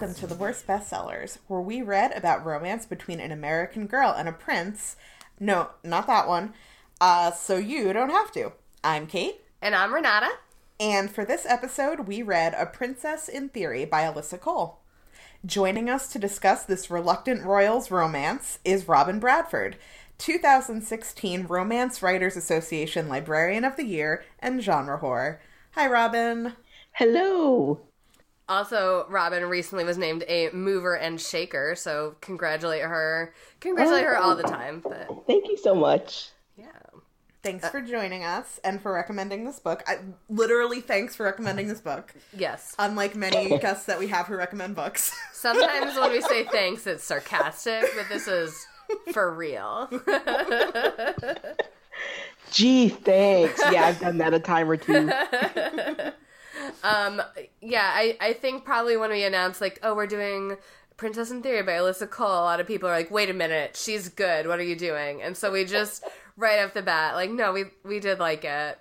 Welcome to the Worst Bestsellers, where we read about romance between an American girl and a prince. No, not that one. Uh, so you don't have to. I'm Kait, And I'm Renata. and for this episode, we read A Princess in Theory by Alyssa Cole. Joining us to discuss this reluctant royal's romance is Robin Bradford, 2016 Romance Writers Association Librarian of the Year and Genre Whore. Hi, Robin. Hello. Also, Robin recently was named a mover and shaker, so congratulate her. Congratulate her all the oh. time. But Thank you so much. yeah. Thanks uh, for joining us and for recommending this book. I literally thanks for recommending this book. Yes. Unlike many guests that we have who recommend books. Sometimes when we say thanks, it's sarcastic, but this is for real. Gee, thanks. Yeah, I've done that a time or two. Um, yeah, I, I think probably when we announced, like, oh, we're doing Princess in Theory by Alyssa Cole, a lot of people are like, wait a minute, she's good. What are you doing? And so we just, right off the bat, like, no, we, we did like it.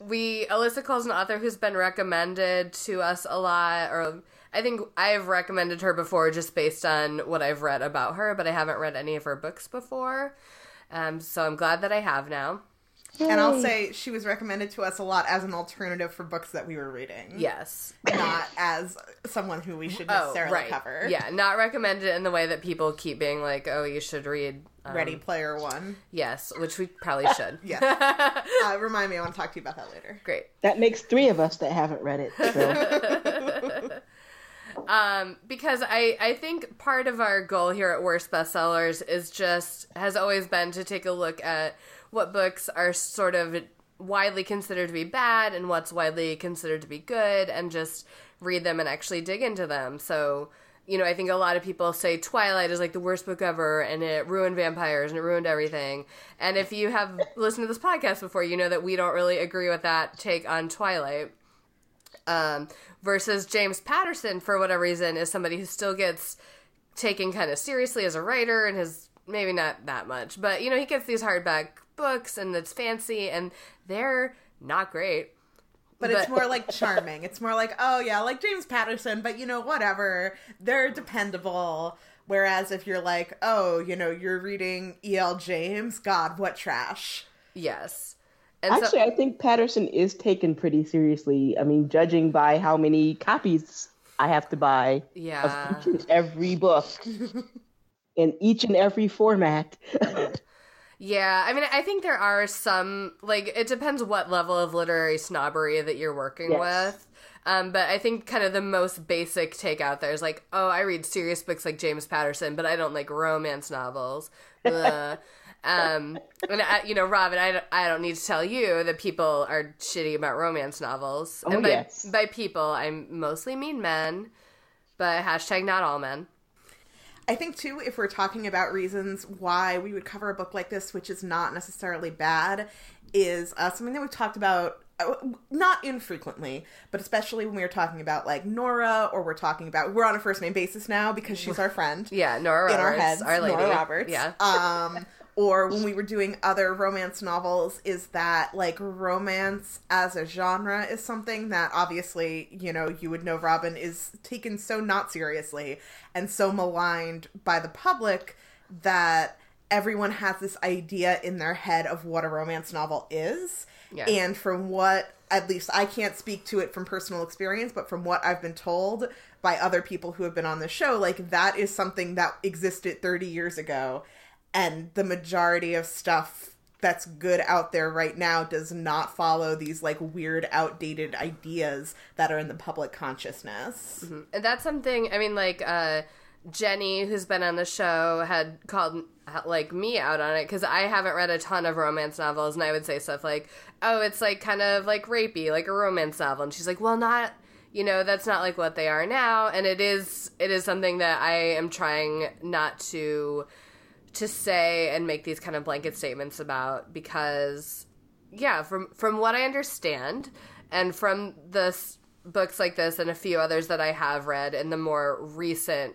We, Alyssa Cole's an author who's been recommended to us a lot, or I think I've recommended her before just based on what I've read about her, but I haven't read any of her books before. Um, so I'm glad that I have now. And I'll say she was recommended to us a lot as an alternative for books that we were reading. Yes. Not as someone who we should Oh, necessarily right. cover. Yeah, not recommended in the way that people keep being like, "Oh, you should read." Um, Ready Player One. Yes, which we probably should. yeah. Uh, remind me, I want to talk to you about that later. Great. That makes three of us that haven't read it. So. Um, because I I think part of our goal here at Worst Bestsellers is just has always been to take a look at what books are sort of widely considered to be bad and what's widely considered to be good, and just read them and actually dig into them. So. You know, I think a lot of people say Twilight is like the worst book ever and it ruined vampires and it ruined everything. And if you have listened to this podcast before, you know that we don't really agree with that take on Twilight um, versus James Patterson, for whatever reason, is somebody who still gets taken kind of seriously as a writer and has maybe not that much, but you know, he gets these hardback books and it's fancy and they're not great. But, it's more like charming. It's more like, oh yeah, like James Patterson, but you know, whatever. They're dependable. Whereas if you're like, oh, you know, you're reading E.L. James, God, what trash. Yes. And Actually, so, I think Patterson is taken pretty seriously. I mean, judging by how many copies I have to buy yeah. of each and every book in each and every format. Yeah, I mean, I think there are some like it depends what level of literary snobbery that you're working Yes. with. Um, but I think kind of the most basic take out there is like, oh, I read serious books like James Patterson, but I don't like romance novels. Um, and I, you know, Robin, I, don't- I don't need to tell you that people are shitty about romance novels. Oh, and by, yes. by people, I mostly mean men, but hashtag not all men. I think too, if we're talking about reasons why we would cover a book like this, which is not necessarily bad, is uh, something that we've talked about uh, not infrequently, but especially when we were talking about like Nora, or we're talking about we're on a first name basis now because she's our friend Yeah, Nora in our heads, our lady. Nora Roberts. Yeah. Um, or when we were doing other romance novels, is that like romance as a genre is something that obviously, you know, you would know Robin is taken so not seriously and so maligned by the public that everyone has this idea in their head of what a romance novel is. Yeah. And from what at least I can't speak to it from personal experience, but from what I've been told by other people who have been on the show, like that is something that existed 30 years ago. And the majority of stuff that's good out there right now does not follow these like weird, outdated ideas that are in the public consciousness. And that's something i mean like uh jenny who's been on the show had called like me out on it because i haven't read a ton of romance novels and i would say stuff like oh it's like kind of like rapey like a romance novel and she's like well not you know that's not like what they are now and it is it is something that i am trying not to to say and make these kind of blanket statements about because yeah from from what i understand and from the books like this and a few others that i have read in the more recent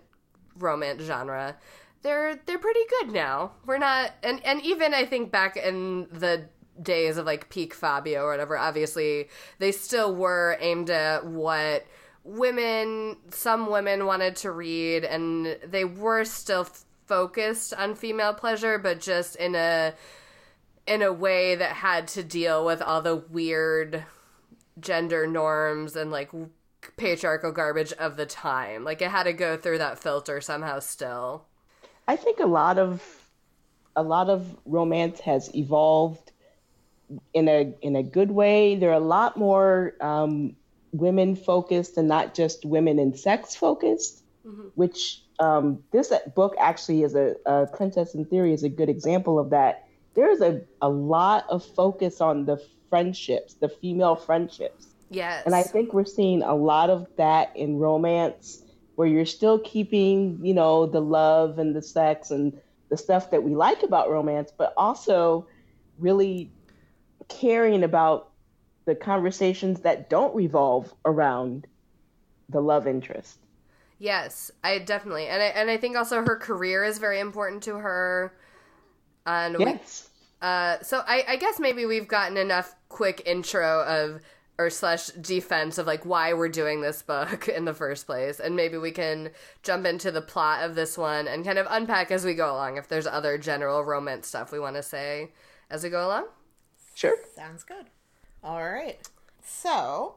romance genre they're they're pretty good now. We're not and and even i think back in the days of like peak fabio or whatever obviously they still were aimed at what women, some women wanted to read, and they were still focused on female pleasure, but just in a in a way that had to deal with all the weird gender norms and like patriarchal garbage of the time. Like it had to go through that filter somehow still. I think a lot of a lot of romance has evolved in a in a good way. There are a lot more um, women focused and not just women and sex focused, mm-hmm. which um, this book actually is a, a, Princess in Theory is a good example of that. There's a, a lot of focus on the friendships, the female friendships. Yes. And I think we're seeing a lot of that in romance where you're still keeping, you know, the love and the sex and the stuff that we like about romance, but also really caring about the conversations that don't revolve around the love interest. Yes, I definitely, and I and I think also her career is very important to her. And yes. We, uh, so I, I guess maybe we've gotten enough quick intro of or slash defense of like why we're doing this book in the first place. And maybe we can jump into the plot of this one and kind of unpack as we go along if there's other general romance stuff we want to say as we go along. Sure. Sounds good. All right. So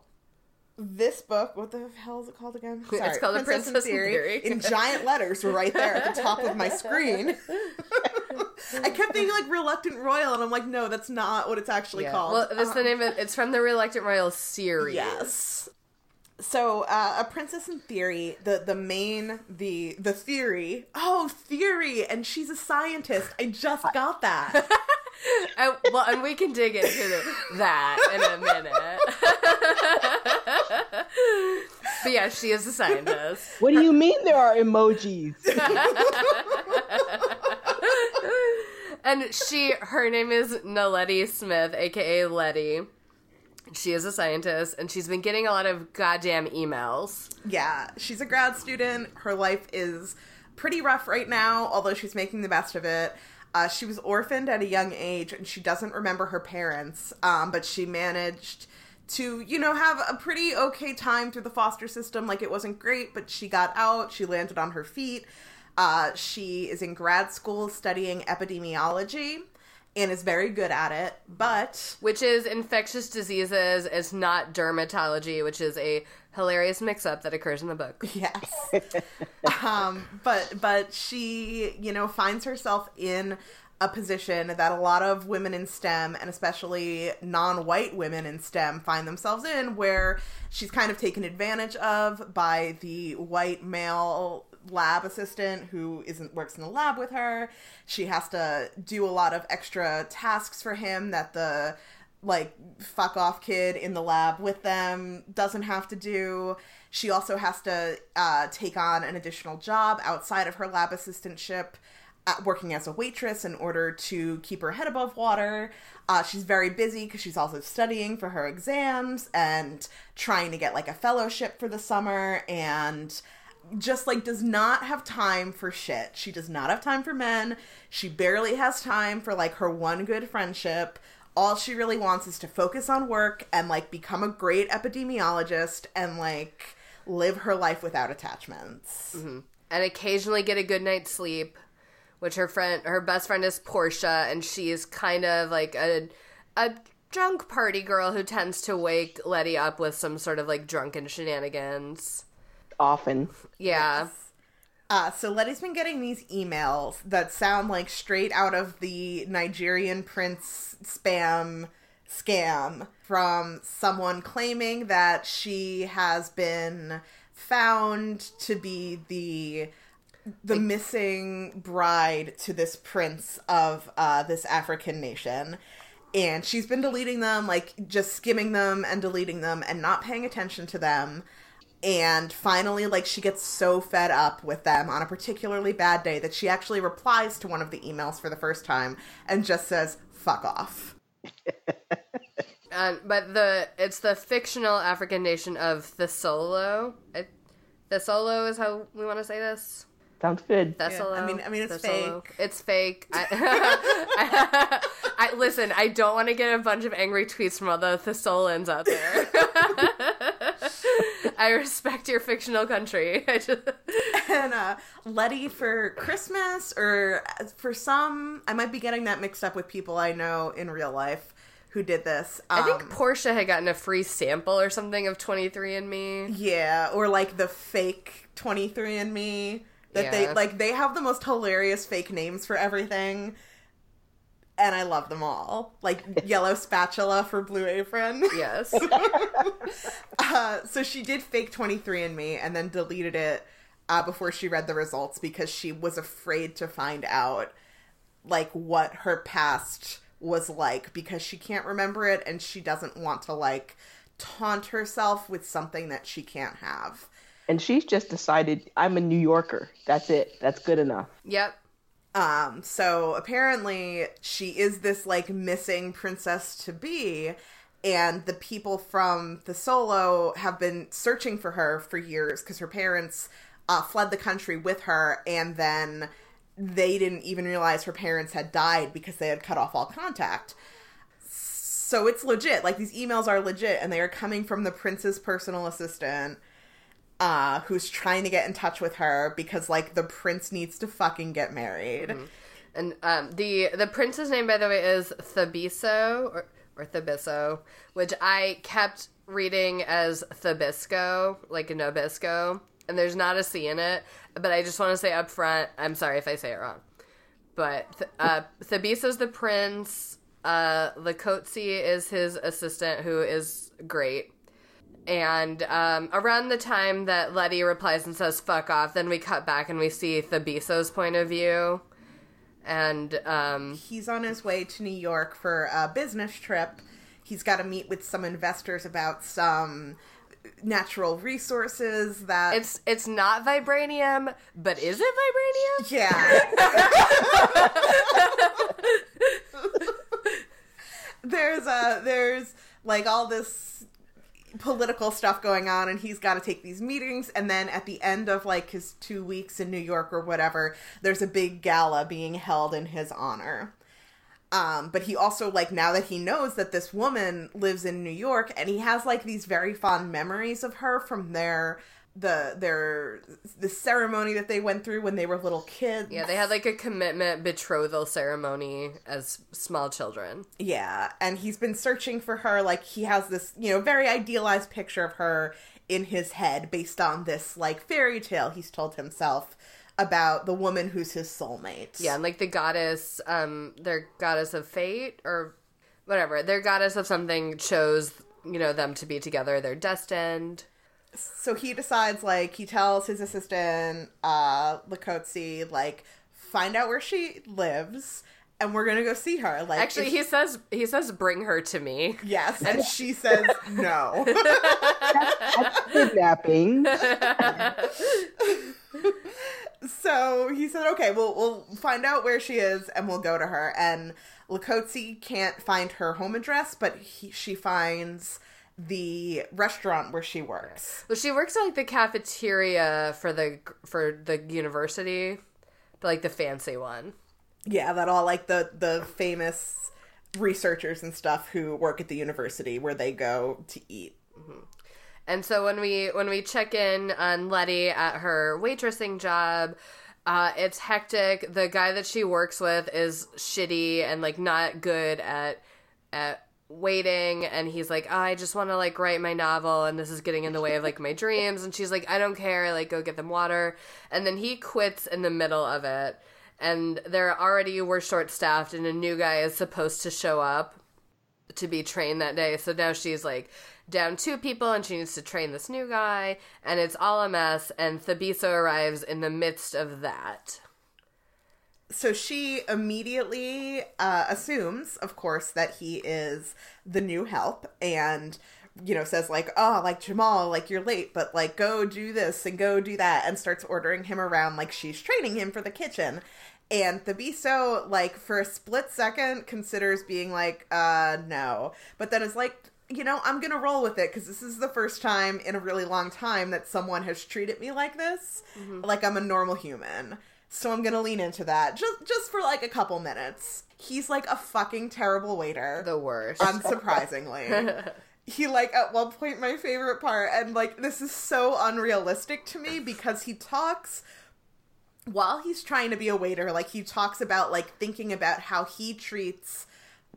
this book, what the hell is it called again? Sorry, it's called Princess, Princess in Theory. Theory. in giant letters right there at the top of my screen. I kept being like Reluctant Royal, and I'm like, no, that's not what it's actually yeah. called. Well, that's um, the name of It's from the Reluctant Royal series. Yes. So, uh, a Princess in Theory, the the main the the theory. Oh, theory, and she's a scientist. I just got that. I, well, and we can dig into that in a minute. but yeah, she is a scientist. What do you mean there are emojis? and she, her name is Naledi Smith, aka Letty. She is a scientist, and she's been getting a lot of goddamn emails. Yeah, she's a grad student. Her life is pretty rough right now, although she's making the best of it. Uh, she was orphaned at a young age, and she doesn't remember her parents, um, but she managed to, you know, have a pretty okay time through the foster system. Like, it wasn't great, but she got out, she landed on her feet. Uh, she is in grad school studying epidemiology and is very good at it, but which is infectious diseases, it's not dermatology, which is a hilarious mix-up that occurs in the book. Yes, um, but but she, you know, finds herself in a position that a lot of women in STEM and especially non-white women in STEM find themselves in, where she's kind of taken advantage of by the white male lab assistant who isn't works in the lab with her. She has to do a lot of extra tasks for him that the like fuck off kid in the lab with them doesn't have to do. She also has to uh, take on an additional job outside of her lab assistantship. Uh, working as a waitress in order to keep her head above water. Uh, she's very busy because she's also studying for her exams and trying to get like a fellowship for the summer and just like does not have time for shit. She does not have time for men. She barely has time for like her one good friendship. All she really wants is to focus on work and like become a great epidemiologist and like live her life without attachments. Mm-hmm. And occasionally get a good night's sleep, which her friend, her best friend is Portia, and she is kind of like a a drunk party girl who tends to wake Letty up with some sort of like drunken shenanigans often. Yeah. Yes. Uh, so Letty's been getting these emails that sound like straight out of the Nigerian prince spam scam from someone claiming that she has been found to be the the missing bride to this prince of uh, this African nation. And she's been deleting them, like just skimming them and deleting them and not paying attention to them and finally like she gets so fed up with them on a particularly bad day that she actually replies to one of the emails for the first time and just says fuck off um, but the it's the fictional african nation of Thesolo. The Thesolo is how we want to say this Sounds good. Thesolo. Yeah, I mean, I mean, it's fake. It's fake. I, I, I, listen. I don't want to get a bunch of angry tweets from all the Thesolans out there. I respect your fictional country. I just, and uh, Letty for Christmas, or for some, I might be getting that mixed up with people I know in real life who did this. I think Um, Portia had gotten a free sample or something of 23andMe. Yeah, or like the fake 23andMe that they like they have the most hilarious fake names for everything. And I love them all. Like yellow spatula for blue apron. Yes. Uh, so she did fake 23andMe and then deleted it uh, before she read the results because she was afraid to find out like what her past was like because she can't remember it and she doesn't want to like taunt herself with something that she can't have. And she's just decided I'm a New Yorker. That's it. That's good enough. yep. Um, so apparently she is this like missing princess to be, and the people from Thesolo have been searching for her for years because her parents uh, fled the country with her, and then they didn't even realize her parents had died because they had cut off all contact. So it's legit. Like these emails are legit, and they are coming from the prince's personal assistant uh, who's trying to get in touch with her because like the prince needs to fucking get married. And um, the the prince's name, by the way, is Thabiso or, or Thabiso, which I kept reading as Thabisco, like Nabisco, and there's not a C in it. But I just want to say up front, I'm sorry if I say it wrong. But th- uh, Thabiso's the prince. Uh, Likotsi is his assistant, who is great. And um, around the time that Letty replies and says "fuck off," then we cut back and we see Thabiso's point of view, and um, He's on his way to New York for a business trip. He's got to meet with some investors about some natural resources that it's it's not vibranium, but is it vibranium? yeah. there's a there's like all this political stuff going on and he's got to take these meetings and then at the end of like his 2 weeks in New York or whatever there's a big gala being held in his honor. Um, but he also like now that he knows that this woman lives in New York and he has like these very fond memories of her from their the their the ceremony that they went through when they were little kids. Yeah, they had like a commitment betrothal ceremony as small children. Yeah, and he's been searching for her. Like he has this, you know, very idealized picture of her in his head based on this like fairy tale he's told himself about the woman who's his soulmate. Yeah, and like the goddess, um, their goddess of fate or whatever, their goddess of something chose, you know, them to be together. They're destined. So he decides like he tells his assistant, uh, Likotsi, like, find out where she lives and we're gonna go see her. Like Actually, if- he says he says bring her to me. Yes, and she says no. That's kidnapping. so he said, "Okay, we'll we'll find out where she is, and we'll go to her." And Likotsi can't find her home address, but he, she finds the restaurant where she works. Well, she works at like the cafeteria for the for the university, but like the fancy one. Yeah, that all like the the famous researchers and stuff who work at the university where they go to eat. And so when we when we check in on Letty at her waitressing job, uh, it's hectic. The guy that she works with is shitty and like not good at at waiting and he's like oh, i just want to like write my novel and this is getting in the way of like my dreams and she's like i don't care like go get them water and then he quits in the middle of it and they're already were short staffed and a new guy is supposed to show up to be trained that day. So now she's like down two people and she needs to train this new guy and it's all a mess and Thabiso arrives in the midst of that. So she immediately uh, assumes, of course, that he is the new help and you know says like oh like jamal like you're late but like go do this and go do that and starts ordering him around like she's training him for the kitchen. And Thabiso like for a split second considers being like uh no. But then is like you know i'm gonna roll with it because this is the first time in a really long time that someone has treated me like this like i'm a normal human so i'm gonna lean into that just just for like a couple minutes. He's like a fucking terrible waiter. The worst. unsurprisingly. He like at one point my favorite part and like this is so unrealistic to me because he talks while he's trying to be a waiter like he talks about like thinking about how he treats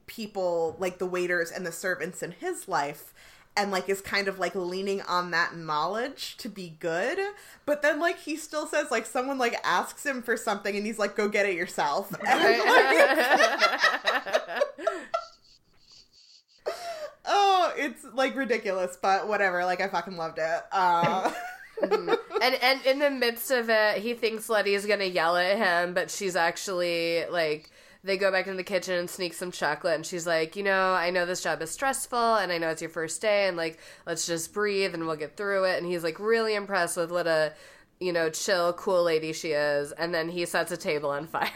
people like the waiters and the servants in his life and like is kind of like leaning on that knowledge to be good but then like he still says like someone like asks him for something and he's like go get it yourself. And, like, oh it's like ridiculous but whatever like i fucking loved it. Uh and and in the midst of it he thinks letty's gonna yell at him but she's actually like they go back into the kitchen and sneak some chocolate and she's like you know i know this job is stressful and i know it's your first day and like let's just breathe and we'll get through it and he's like really impressed with what a you know chill cool lady she is and then he sets a table on fire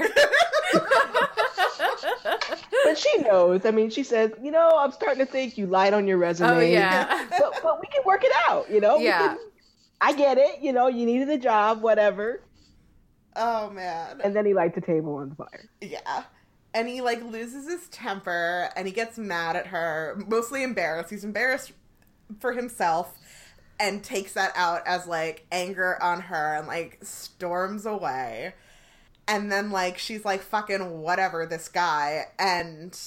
but she knows. I mean, she says, you know, I'm starting to think you lied on your resume. oh yeah But, but we can work it out, you know? We Yeah. can- I get it. You know, you needed a job, whatever. oh man And then he lights the table on fire. Yeah. And he like loses his temper and he gets mad at her, mostly embarrassed. He's embarrassed for himself and takes that out as like anger on her and like storms away. And then like she's like fucking whatever this guy and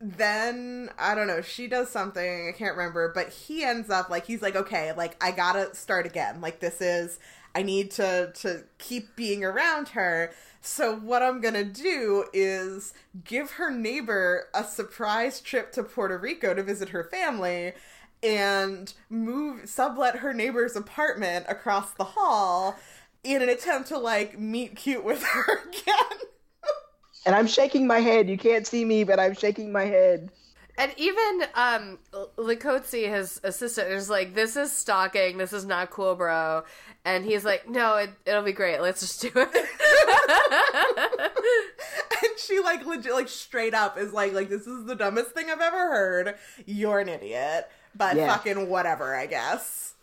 then I don't know, she does something, I can't remember, but he ends up like he's like okay, like I got to start again. Like this is I need to to keep being around her. So what I'm going to do is give her neighbor a surprise trip to Puerto Rico to visit her family and move sublet her neighbor's apartment across the hall in an attempt to like meet cute with her again. And I'm shaking my head. You can't see me, but I'm shaking my head. And even um Likotsi, his assistant, is like, "This is stalking. This is not cool, bro." And he's like, "No, it, it'll be great. Let's just do it." and she like legit like straight up is like like this is the dumbest thing I've ever heard. You're an idiot. But Yeah. fucking whatever, I guess.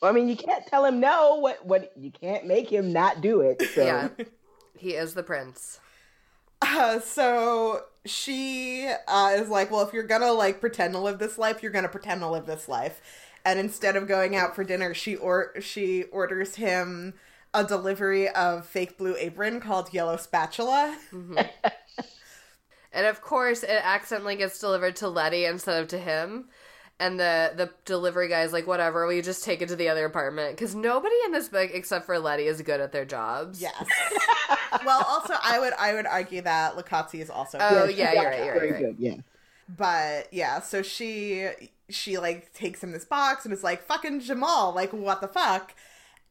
Well, I mean, you can't tell him no. What? What? You can't make him not do it. So. yeah, he is the prince. Uh, so she uh, is like, well, if you're gonna like pretend to live this life, you're gonna pretend to live this life. And instead of going out for dinner, she or she orders him a delivery of fake blue apron called Yellow Spatula. And of course, it accidentally gets delivered to Letty instead of to him. And the the delivery guy's like, "Whatever, we just take it to the other apartment." Because nobody in this book except for Letty is good at their jobs. Yes. well, also, I would I would argue that Likotsi is also. Oh, good. yeah, you're right, you're right, Very right. good. Yeah. But yeah, so she she like takes him this box and is like, "Fucking Jamal, like what the fuck."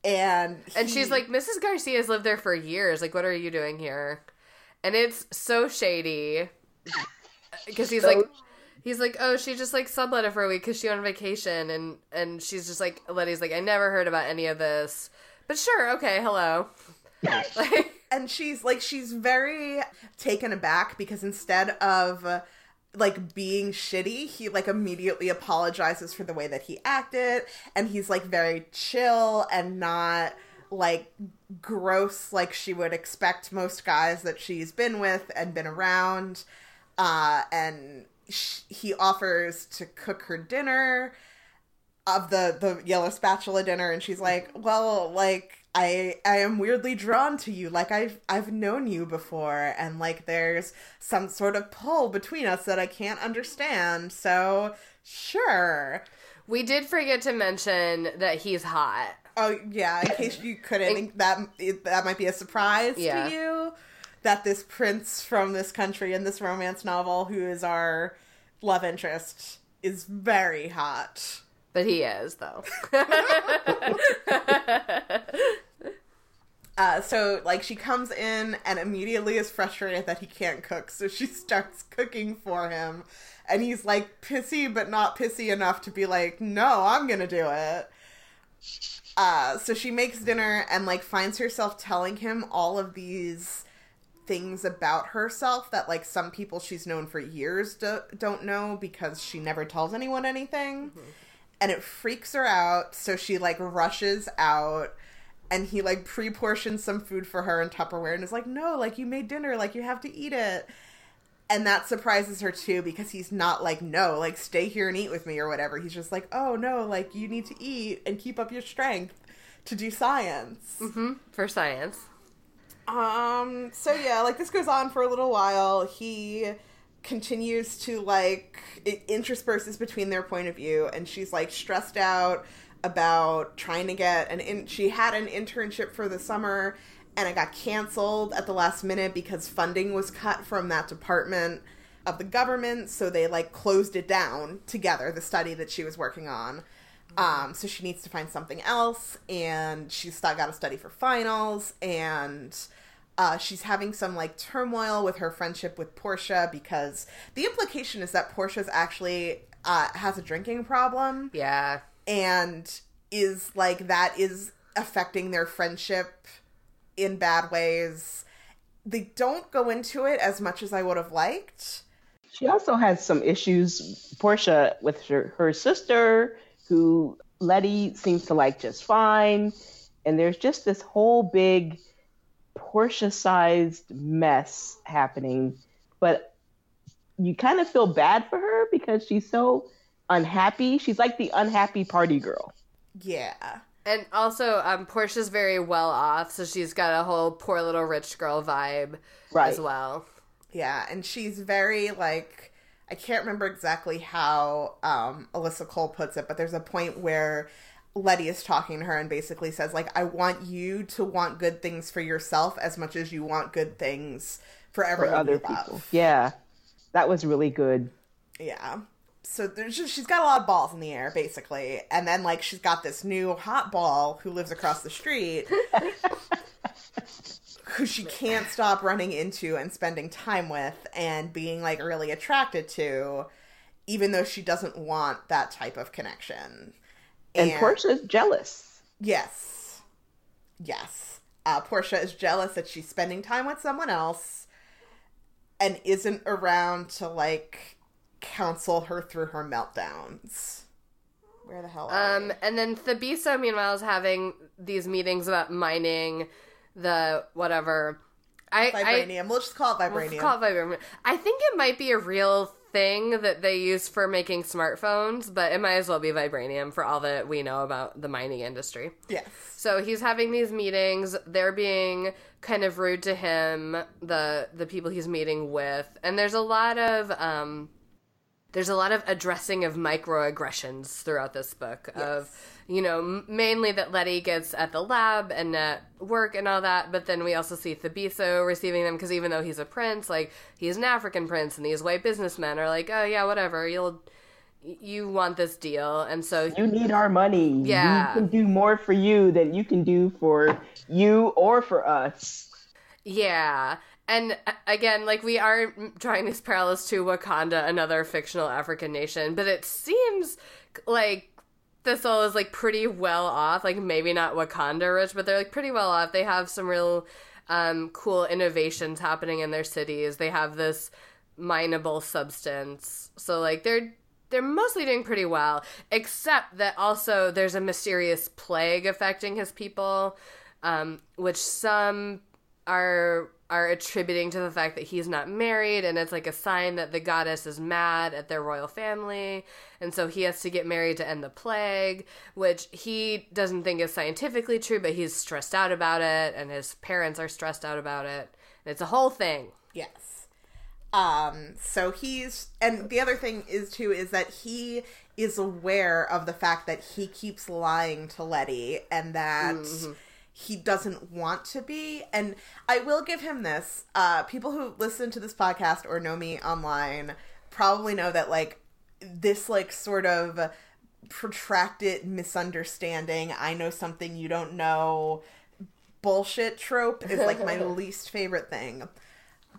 And And she's like, Mrs. Garcia's lived there for years. Like, what are you doing here? And it's so shady uh, because he's So- like, he's like, oh, she just like sublet it for a week because she went on vacation, and and she's just like, Letty's like, I never heard about any of this, but sure, okay, hello. And she's like she's very taken aback because instead of like being shitty he like immediately apologizes for the way that he acted and he's like very chill and not like gross like she would expect most guys that she's been with and been around uh and he offers to cook her dinner of the the yellow spatula dinner and she's like well like i i am weirdly drawn to you like i've i've known you before and like there's some sort of pull between us that i can't understand so sure we did forget to mention that he's hot. oh yeah in case you couldn't that that might be a surprise Yeah. to you that this prince from this country in this romance novel who is our love interest is very hot But he is though. Uh, so like she comes in and immediately is frustrated that he can't cook, so she starts cooking for him, and he's like pissy but not pissy enough to be like, no, I'm gonna do it. Uh, so she makes dinner and like finds herself telling him all of these things about herself that like some people she's known for years do- don't know because she never tells anyone anything. And it freaks her out so she like rushes out and he like pre-portions some food for her in tupperware and is like no like you made dinner like you have to eat it. And that surprises her too because he's not like no like stay here and eat with me or whatever. He's just like oh no like you need to eat and keep up your strength to do science. Mm-hmm. for science um so yeah like this goes on for a little while. He continues to like it intersperses between their point of view and she's like stressed out about trying to get an in she had an internship for the summer and it got canceled at the last minute because funding was cut from that department of the government so they like closed it down together the study that she was working on. Um, so she needs to find something else and she's got to study for finals and uh, she's having some like turmoil with her friendship with portia because the implication is that portia's actually uh, has a drinking problem yeah and is like that is affecting their friendship in bad ways. They don't go into it as much as I would have liked. She also has some issues, Portia, with her, her sister, who Letty seems to like just fine. And there's just this whole big Portia sized mess happening. But you kind of feel bad for her because she's so unhappy. She's like the unhappy party girl. Yeah. And also, um, Portia's very well off, so she's got a whole poor little rich girl vibe right. as well. Yeah, and she's very like I can't remember exactly how um, Alyssa Cole puts it, but there's a point where Letty is talking to her and basically says like I want you to want good things for yourself as much as you want good things for everyone for other people. Yeah, that was really good. Yeah. So there's just, she's got a lot of balls in the air basically. And then like she's got this new hot ball who lives across the street who she can't stop running into and spending time with and being like really attracted to even though she doesn't want that type of connection and, and portia's jealous yes yes uh, portia is jealous that she's spending time with someone else and isn't around to like counsel her through her meltdowns. Where the hell Um, we? and then Thabiso, meanwhile, is having these meetings about mining the whatever. I, vibranium. I, we'll just call it vibranium. We'll call it vibranium. I think it might be a real thing that they use for making smartphones, but it might as well be vibranium for all that we know about the mining industry. Yes. So he's having these meetings. They're being kind of rude to him, the the people he's meeting with, and there's a lot of um, there's a lot of addressing of microaggressions throughout this book yes. of you know mainly that letty gets at the lab and at work and all that but then we also see thabiso receiving them because even though he's a prince like he's an african prince and these white businessmen are like oh yeah whatever you'll you want this deal. And so you need our money. Yeah. we can do more for you than you can do for you or for us. Yeah and uh, again, like we are drawing these parallels to Wakanda, another fictional African nation, but it seems like Thesolo is like pretty well off. Like maybe not Wakanda rich, but they're like pretty well off. They have some real um, cool innovations happening in their cities. They have this mineable substance, so like they're they're mostly doing pretty well. Except that also there's a mysterious plague affecting his people, um, which some are are attributing to the fact that he's not married and it's like a sign that the goddess is mad at their royal family and so he has to get married to end the plague which he doesn't think is scientifically true but he's stressed out about it and his parents are stressed out about it. And it's a whole thing. Yes. Um so he's and the other thing is too is that he is aware of the fact that he keeps lying to letty and that mm-hmm he doesn't want to be. And I will give him this. Uh, people who listen to this podcast or know me online probably know that, like, this, like, sort of protracted misunderstanding, I know something you don't know bullshit trope is, like, my least favorite thing.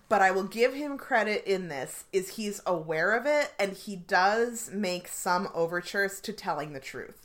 But I will give him credit in this is he's aware of it and he does make some overtures to telling the truth.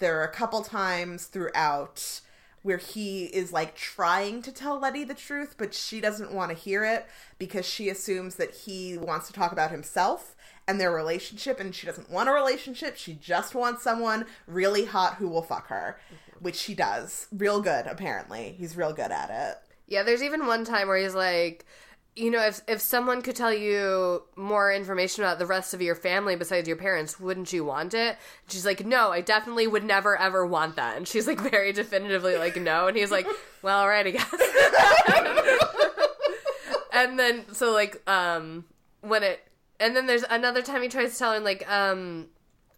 There are a couple times throughout where he is like trying to tell Letty the truth, but she doesn't want to hear it because she assumes that he wants to talk about himself and their relationship, and she doesn't want a relationship. She just wants someone really hot who will fuck her, mm-hmm. which he does. Real good, apparently. He's real good at it. Yeah, there's even one time where he's like, you know, if if someone could tell you more information about the rest of your family besides your parents, wouldn't you want it? She's like, no, I definitely would never ever want that. And she's like very definitively like, no. And he's like, well, all right, I guess. and then so like um when it and then there's another time he tries to tell her like um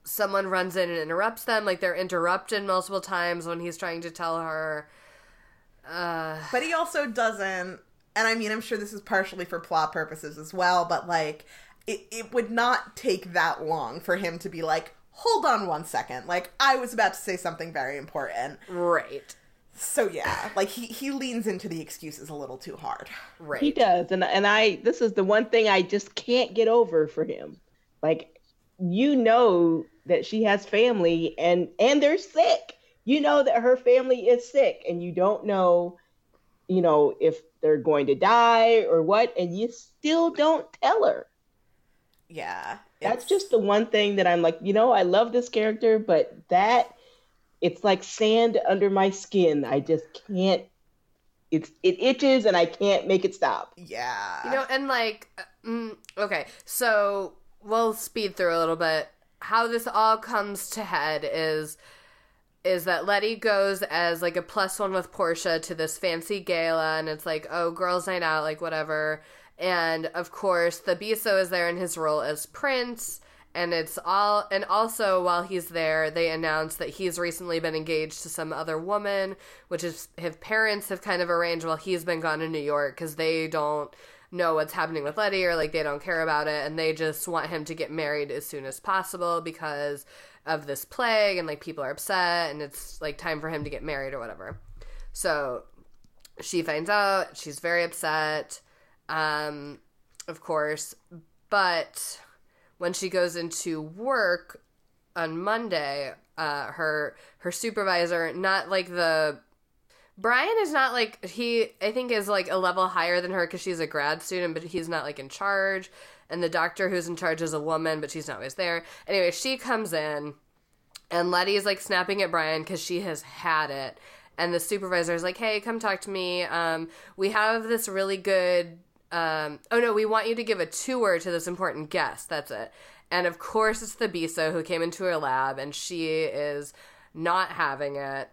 someone runs in and interrupts them like they're interrupted multiple times when he's trying to tell her uh But he also doesn't, and I mean, I'm sure this is partially for plot purposes as well, but like, it, it would not take that long for him to be like, hold on one second. Like, I was about to say something very important. right So, yeah, like, he, he leans into the excuses a little too hard. right He does, and and I this is the one thing I just can't get over for him. Like you know that she has family and and they're sick. You know that her family is sick and you don't know you know if they're going to die or what and you still don't tell her. Yeah. That's just the one thing that I'm like, you know, I love this character, but that it's like sand under my skin. I just can't it's it itches and I can't make it stop. Yeah. You know, and like, uh, mm, okay, so we'll speed through a little bit. How this all comes to head is is that Letty goes as like a plus one with Portia to this fancy gala, and it's like, oh, girls' night out, like whatever. And of course, Thabiso is there in his role as Prince, and it's all. And also, while he's there, they announce that he's recently been engaged to some other woman, which is his parents have kind of arranged while he's been gone to New York because they don't know what's happening with Letty or like they don't care about it and they just want him to get married as soon as possible because of this plague and like people are upset and it's like time for him to get married or whatever. So she finds out, she's very upset. Um of course, but when she goes into work on Monday, uh her her supervisor, not like the Brian is not like he I think is like a level higher than her cuz she's a grad student but he's not like in charge and the doctor who's in charge is a woman but she's not always there. Anyway, she comes in and Letty is like snapping at Brian cuz she has had it and the supervisor is like, "Hey, come talk to me. Um we have this really good um oh no, we want you to give a tour to this important guest. That's it." And of course, it's Thabiso who came into her lab and she is not having it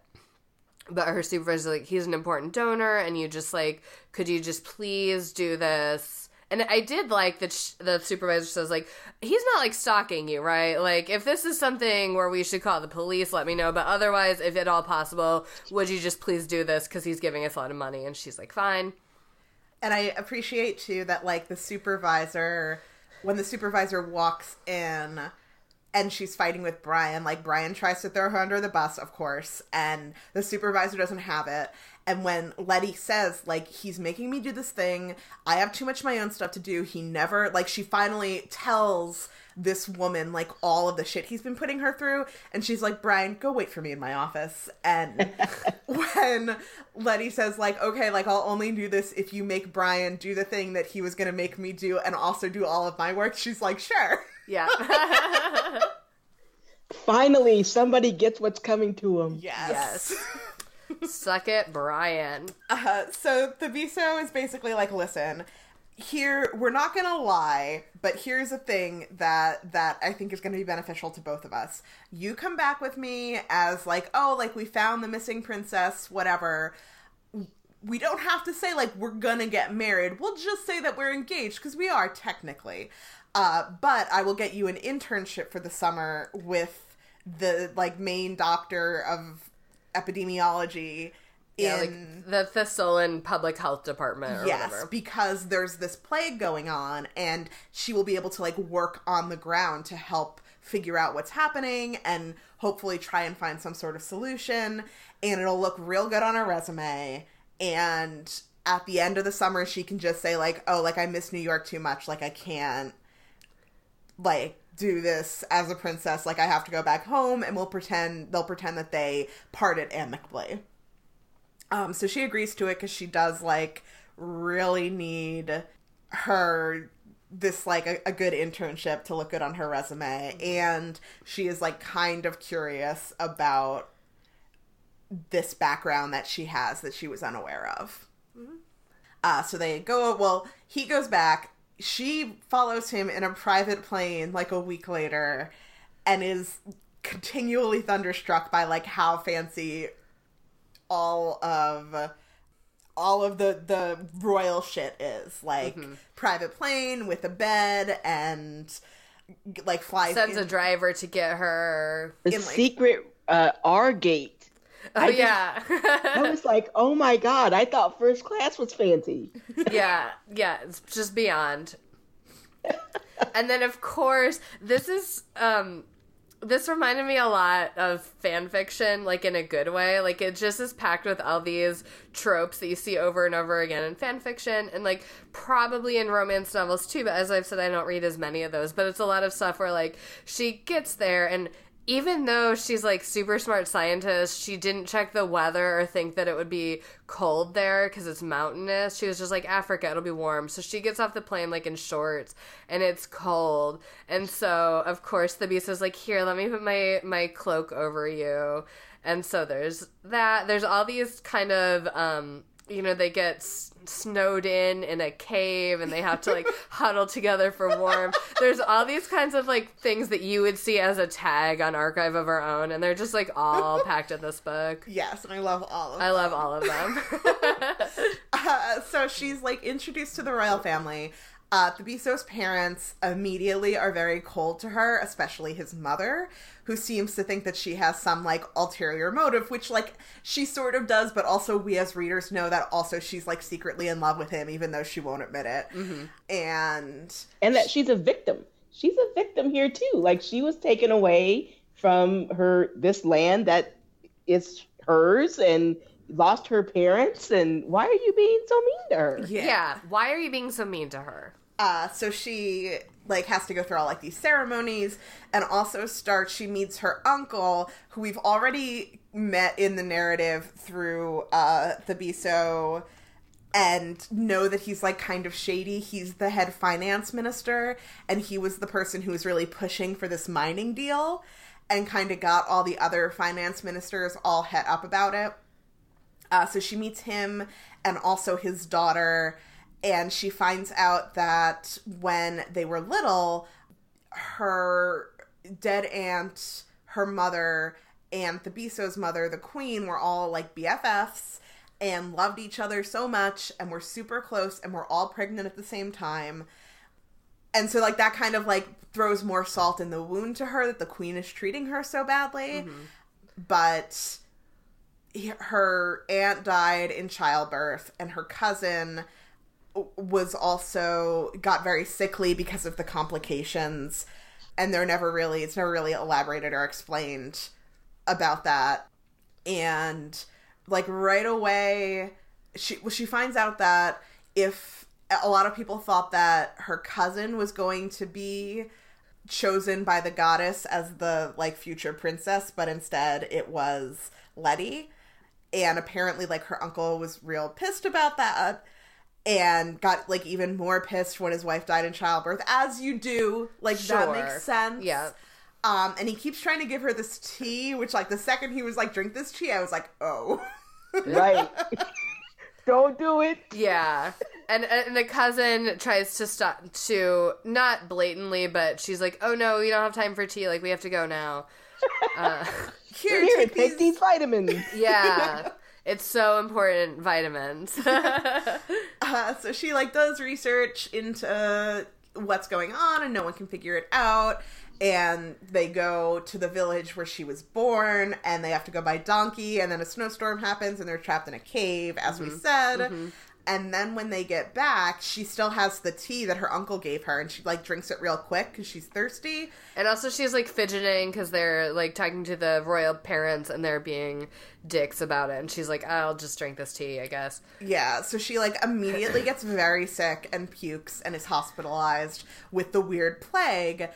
but her supervisor's like he's an important donor and you just like could you just please do this and i did like that the supervisor says like he's not like stalking you right? Like if this is something where we should call the police let me know. But otherwise if at all possible would you just please do this because he's giving us a lot of money? And she's like fine. And I appreciate too that like the supervisor when the supervisor walks in and she's fighting with Brian, like Brian tries to throw her under the bus, of course, and the supervisor doesn't have it. And when Letty says, like, he's making me do this thing, I have too much of my own stuff to do, he never, like, she finally tells this woman, like, all of the shit he's been putting her through. And she's like, Brian, go wait for me in my office. And when Letty says, like, okay, like, I'll only do this if you make Brian do the thing that he was going to make me do and also do all of my work, she's like, sure. yeah Finally, somebody gets what's coming to him. Yes. yes suck it brian Uh, so Thabiso is basically like, listen, here we're not gonna lie, but here's a thing that that I think is gonna be beneficial to both of us. You come back with me as like, oh, like we found the missing princess, whatever. We don't have to say like we're gonna get married. We'll just say that we're engaged because we are technically. Uh, but I will get you an internship for the summer with the like main doctor of epidemiology yeah in like the thesolan public health department or yes whatever. because there's this plague going on and she will be able to like work on the ground to help figure out what's happening and hopefully try and find some sort of solution and it'll look real good on her resume and at the end of the summer she can just say like oh like i miss new york too much. Like i can't like do this as a princess like i have to go back home and we'll pretend they'll pretend that they parted amicably um so she agrees to it because she does like really need her this like a, a good internship to look good on her resume and she is like kind of curious about this background that she has that she was unaware of Uh, so they go. Well, he goes back. She follows him in a private plane like a week later, and is continually thunderstruck by like how fancy all of all of the the royal shit is like private plane with a bed and like flies Sends in- a driver to get her. The in, like- secret uh, R gate. Oh just- yeah, I was like, oh my god! I thought first class was fancy. yeah, yeah. It's just beyond. and then of course this is um this reminded me a lot of fan fiction like in a good way like it just is packed with all these tropes that you see over and over again in fan fiction and like probably in romance novels too but as i've said i don't read as many of those but it's a lot of stuff where like she gets there and even though she's like super smart scientist, she didn't check the weather or think that it would be cold there because it's mountainous. She was just like Africa, it'll be warm. So she gets off the plane like in shorts and it's cold. And so of course the beast is like, "Here, let me put my my cloak over you." And so there's that. There's all these kind of um you know they get s- snowed in in a cave and they have to like huddle together for warmth there's all these kinds of like things that you would see as a tag on archive of our own and they're just like all packed in this book yes and i love all of them. i love all of them Uh, so she's like introduced to the royal family. Uh, Thabiso's parents immediately are very cold to her, especially his mother, who seems to think that she has some like ulterior motive, which like she sort of does, but also we as readers know that also she's like secretly in love with him, even though she won't admit it. And and that she's a victim. She's a victim here too. Like she was taken away from her this land that is hers and lost her parents. And why are you being so mean to her? yeah. why are you being so mean to her Uh, so she like has to go through all like these ceremonies and also starts she meets her uncle who we've already met in the narrative through uh Thabiso and know that he's like kind of shady. He's the head finance minister and he was the person who was really pushing for this mining deal and kind of got all the other finance ministers all het up about it. Uh, so she meets him and also his daughter, and she finds out that when they were little, her dead aunt, her mother, and Thabiso's mother, the queen, were all like BFFs and loved each other so much and were super close and were all pregnant at the same time. And so like that kind of like throws more salt in the wound to her that the queen is treating her so badly. Mm-hmm. But her aunt died in childbirth and her cousin was also got very sickly because of the complications. And they're never really it's never really elaborated or explained about that. And like right away she well, she finds out that if a lot of people thought that her cousin was going to be chosen by the goddess as the like future princess but instead it was letty. And apparently like her uncle was real pissed about that and got like even more pissed when his wife died in childbirth as you do like that makes sense Yeah. um and he keeps trying to give her this tea which like the second he was like drink this tea i was like oh Right. Don't do it. Yeah. And and the cousin tries to stop to not blatantly, but she's like, "Oh no, we don't have time for tea. Like we have to go now." Uh, here, Here, take, take these these vitamins. yeah. It's so important, vitamins. Uh, so she like does research into what's going on and no one can figure it out. And they go to the village where she was born and they have to go by donkey. And then a snowstorm happens and they're trapped in a cave as we said and then when they get back she still has the tea that her uncle gave her and she like drinks it real quick because she's thirsty and also she's like fidgeting because they're like talking to the royal parents and they're being dicks about it. And she's like, "I'll just drink this tea, I guess." Yeah, so she like immediately gets very sick and pukes and is hospitalized with the weird plague.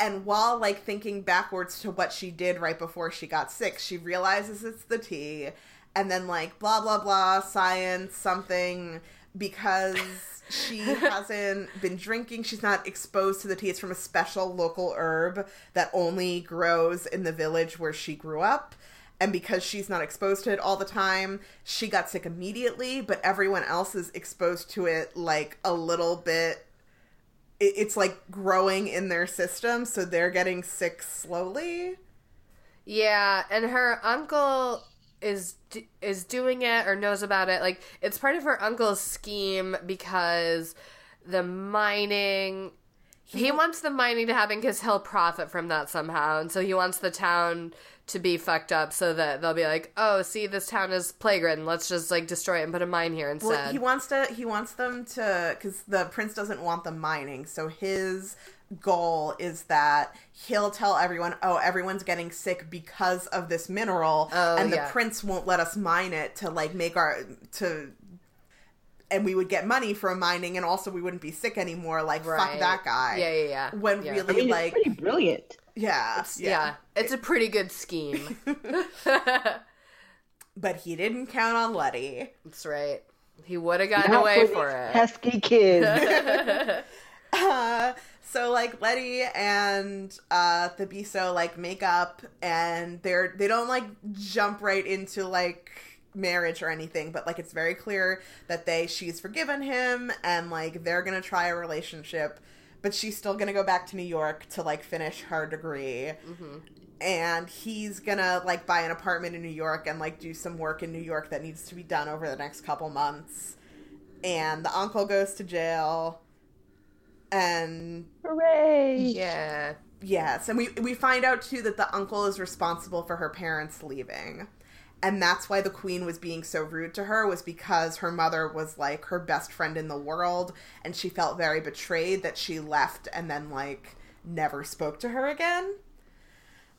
And while like thinking backwards to what she did right before she got sick, she realizes it's the tea and then like blah blah blah science something because she hasn't been drinking, she's not exposed to the tea. It's from a special local herb that only grows in the village where she grew up. and because she's not exposed to it all the time, she got sick immediately, but everyone else is exposed to it like a little bit. It's like growing in their system, so they're getting sick slowly. Yeah, and her uncle is is doing it or knows about it. Like it's part of her uncle's scheme because the mining. He wants the mining to happen because he'll profit from that somehow, and so he wants the town to be fucked up so that they'll be like, "Oh, see, this town is plague ridden. Let's just like destroy it and put a mine here instead." Well, he wants to. He wants them to because the prince doesn't want them mining. So his goal is that he'll tell everyone, "Oh, everyone's getting sick because of this mineral," Oh, and the yeah. prince won't let us mine it to like make our to. And we would get money from mining, and also we wouldn't be sick anymore. Like fuck that guy. Yeah, yeah, yeah. When Yeah. really, I mean, like, it's pretty brilliant. yeah, yeah. it's a pretty good scheme. But he didn't count on Letty. That's right. He would have gotten Not away for for it. Pesky kids. Uh, so like Letty and uh Thabiso like make up and they're they don't like jump right into like marriage or anything, but like it's very clear that they she's forgiven him and like they're gonna try a relationship, but she's still gonna go back to New York to like finish her degree. And he's gonna like buy an apartment in New York and like do some work in New York that needs to be done over the next couple months. And the uncle goes to jail and Hooray! Yeah. yes and we we find out too that the uncle is responsible for her parents leaving and that's why the queen was being so rude to her was because her mother was like her best friend in the world and she felt very betrayed that she left and then like never spoke to her again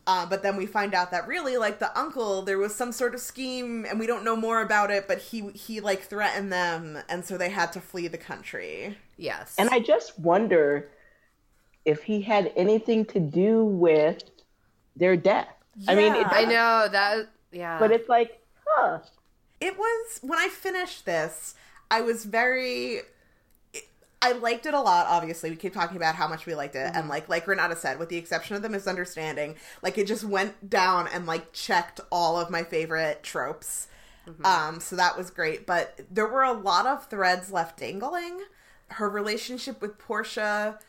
uh, but then we find out that really like the uncle there was some sort of scheme and we don't know more about it but he he like threatened them and so they had to flee the country Yes. And I just wonder if he had anything to do with their death. I mean, it, I know that. Yeah. but it's like, huh? it was when I finished this, I was very I liked it a lot, obviously. We keep talking about how much we liked it. And like like Renata said, with the exception of the misunderstanding, like it just went down and like checked all of my favorite tropes. Um, so that was great. But there were a lot of threads left dangling. Her relationship with Portia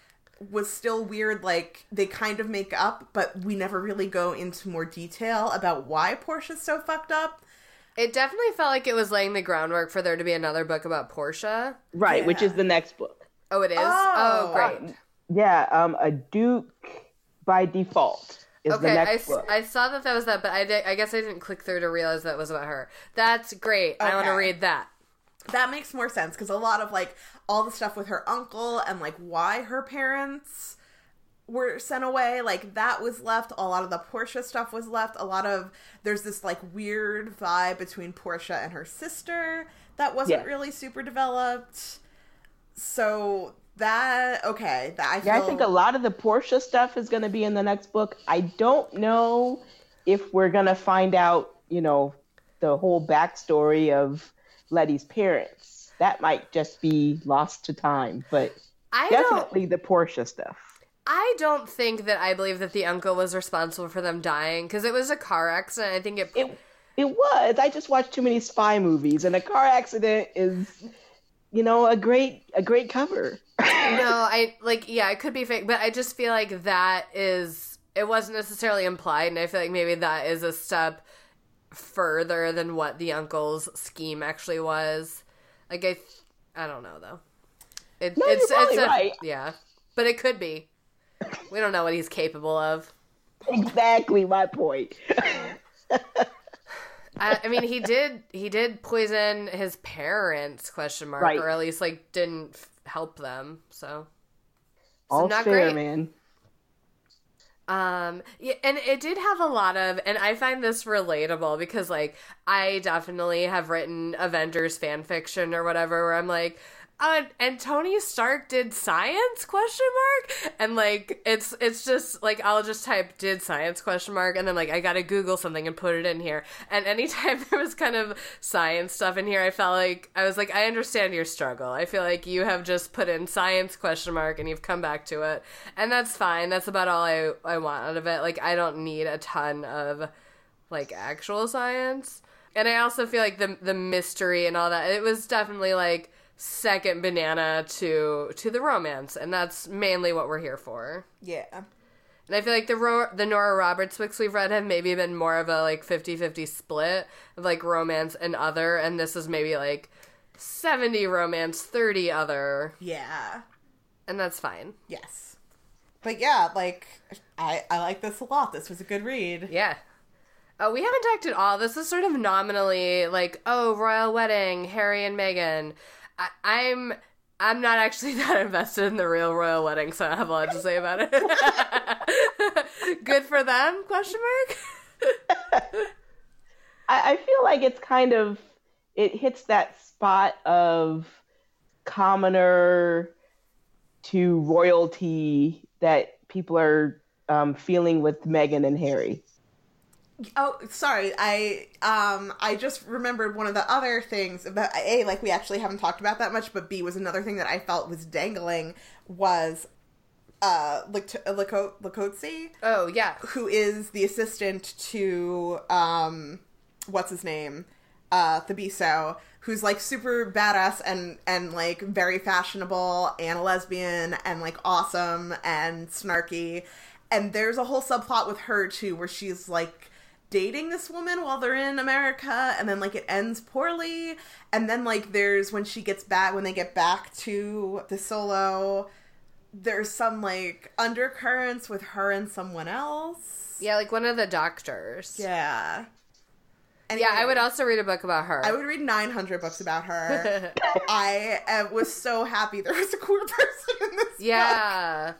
was still weird. Like they kind of make up, but we never really go into more detail about why Portia's so fucked up. it definitely felt like it was laying the groundwork for there to be another book about Portia. Right, which is the next book. Oh, it is. Oh. Oh, great. Yeah, um, a Duke by default is the Okay, I, next s- book. I saw that that was that, but I, did, I guess I didn't click through to realize that was about her. That's great. I want to read that. that makes more sense because a lot of like all the stuff with her uncle and like why her parents were sent away like that was left a lot of the portia stuff was left a lot of there's this like weird vibe between portia and her sister that wasn't Yeah. really super developed so that okay that i feel yeah, I think a lot of the Portia stuff is going to be in the next book. I don't know if we're going to find out, you know, the whole backstory of Letty's parents. That might just be lost to time, but I don't. definitely the Portia stuff. I don't think that I believe that the uncle was responsible for them dying because it was a car accident. I think it. It it was. I just watched too many spy movies, and a car accident is, you know, a great a great cover. no, I like. Yeah, it could be fake, but I just feel like that is. It wasn't necessarily implied, and I feel like maybe that is a step further than what the uncle's scheme actually was. Like I, I don't know though. It, No, it's it's a, right. yeah, but it could be. We don't know what he's capable of. exactly my point. I, I mean, he did he did poison his parents? Question mark, Right. or at least like didn't f- help them. So, so All not fair, great. man. Um, yeah, and it did have a lot of, and I find this relatable because, like, I definitely have written Avengers fan fiction or whatever, where I'm like, uh, and Tony Stark did science question mark, and like, it's it's just like I'll just type did science question mark, and then like I gotta Google something and put it in here, and anytime there was kind of science stuff in here, I felt like I was like, I understand your struggle. I feel like you have just put in science question mark and you've come back to it, and that's fine. That's about all I I want out of it. Like I don't need a ton of like actual science. And I also feel like the the mystery and all that it was definitely like second banana to to the romance, and that's mainly what we're here for. Yeah. And I feel like the Ro- the Nora Roberts books we've read have maybe been more of a like 50-50 split of like romance and other, and this is maybe like 70 romance, 30 other, Yeah. and that's fine. Yes. But yeah, like I I like this a lot. This was a good read. Yeah. Oh, we haven't talked at all. This is sort of nominally like, oh, royal wedding, Harry and Meghan. I- I'm I'm not actually that invested in the real royal wedding, so I have a lot to say about it. Good for them? Question mark. I, I feel like it's kind of it hits that spot of commoner to royalty that people are um, feeling with Meghan and Harry. Oh, sorry. I um I just remembered one of the other things about A, like we actually haven't talked about that much, but B was another thing that I felt was dangling was uh Likotsi, Oh yeah. who is the assistant to um what's his name? Uh Thabiso, who's like super badass and and like very fashionable and a lesbian and like awesome and snarky. And there's a whole subplot with her too where she's like dating this woman while they're in America and then like it ends poorly and then like there's when she gets back when they get back to Thesolo there's some like undercurrents with her and someone else. Yeah, like one of the doctors. Yeah. Yeah, I would also read a book about her. I would read 900 books about her. I uh, was so happy there was a queer person in this. book. Yeah.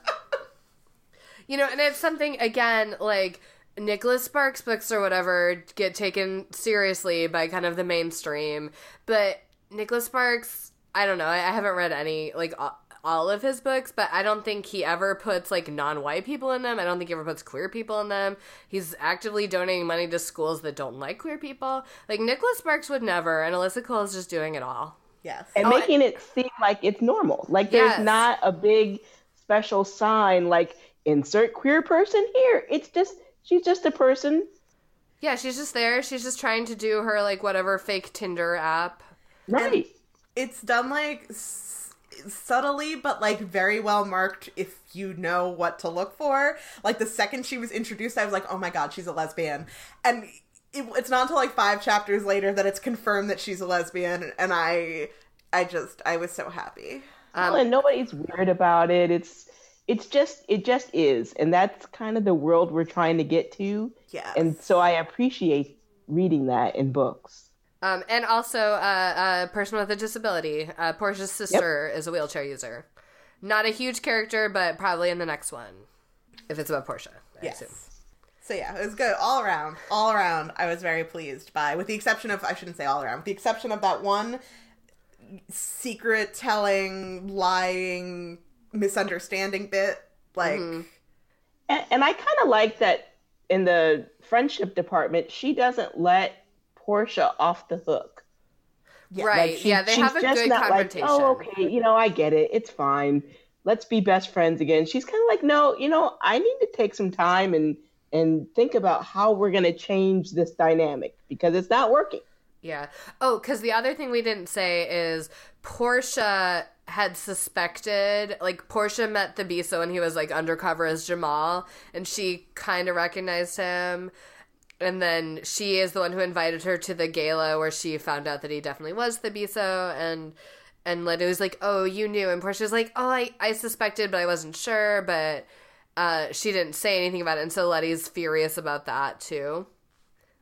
you know, and it's something again like Nicholas Sparks books or whatever get taken seriously by kind of the mainstream, but Nicholas Sparks, I don't know, I, I haven't read any like all, all of his books, but I don't think he ever puts like non-white people in them. I don't think he ever puts queer people in them. He's actively donating money to schools that don't like queer people. Like Nicholas Sparks would never, and Alyssa Cole is just doing it all. Yes. and Oh, making it seem like it's normal. Like there's Yes. not a big special sign like insert queer person here. It's just she's just a person. Yeah, she's just there. She's just trying to do her like whatever fake Tinder app. Right. it's done like s- subtly but like very well marked if you know what to look for like the second she was introduced i was like oh my god she's a lesbian and it, it's not until like five chapters later that it's confirmed that she's a lesbian and i i just i was so happy Um, and nobody's weird about it. It's it's just it just is. And that's kind of the world we're trying to get to. Yes. And so I appreciate reading that in books. Um, and also uh, a person with a disability. Uh, Portia's sister is a wheelchair user. Not a huge character, but probably in the next one, if it's about Portia. I yes assume. so yeah it was good all around all around i was very pleased by with the exception of i shouldn't say all around with the exception of that one secret telling lying misunderstanding bit like mm-hmm. And, and I kind of like that in the friendship department, she doesn't let Portia off the hook. right? Like, she- yeah, they she's have a just good not confrontation. Like, oh, okay, you know, I get it. It's fine. Let's be best friends again. She's kind of like, no, you know, I need to take some time and and think about how we're going to change this dynamic because it's not working. Yeah. Oh, because the other thing we didn't say is Portia had suspected, like, Portia met Thabiso when he was, like, undercover as Jamal, and she kind of recognized him. And then she is the one who invited her to the gala where she found out that he definitely was Thabiso. And and Lydia was like, oh, you knew. And Portia's like, oh, I, I suspected, but I wasn't sure. But uh, she didn't say anything about it. And so Letty's furious about that, too.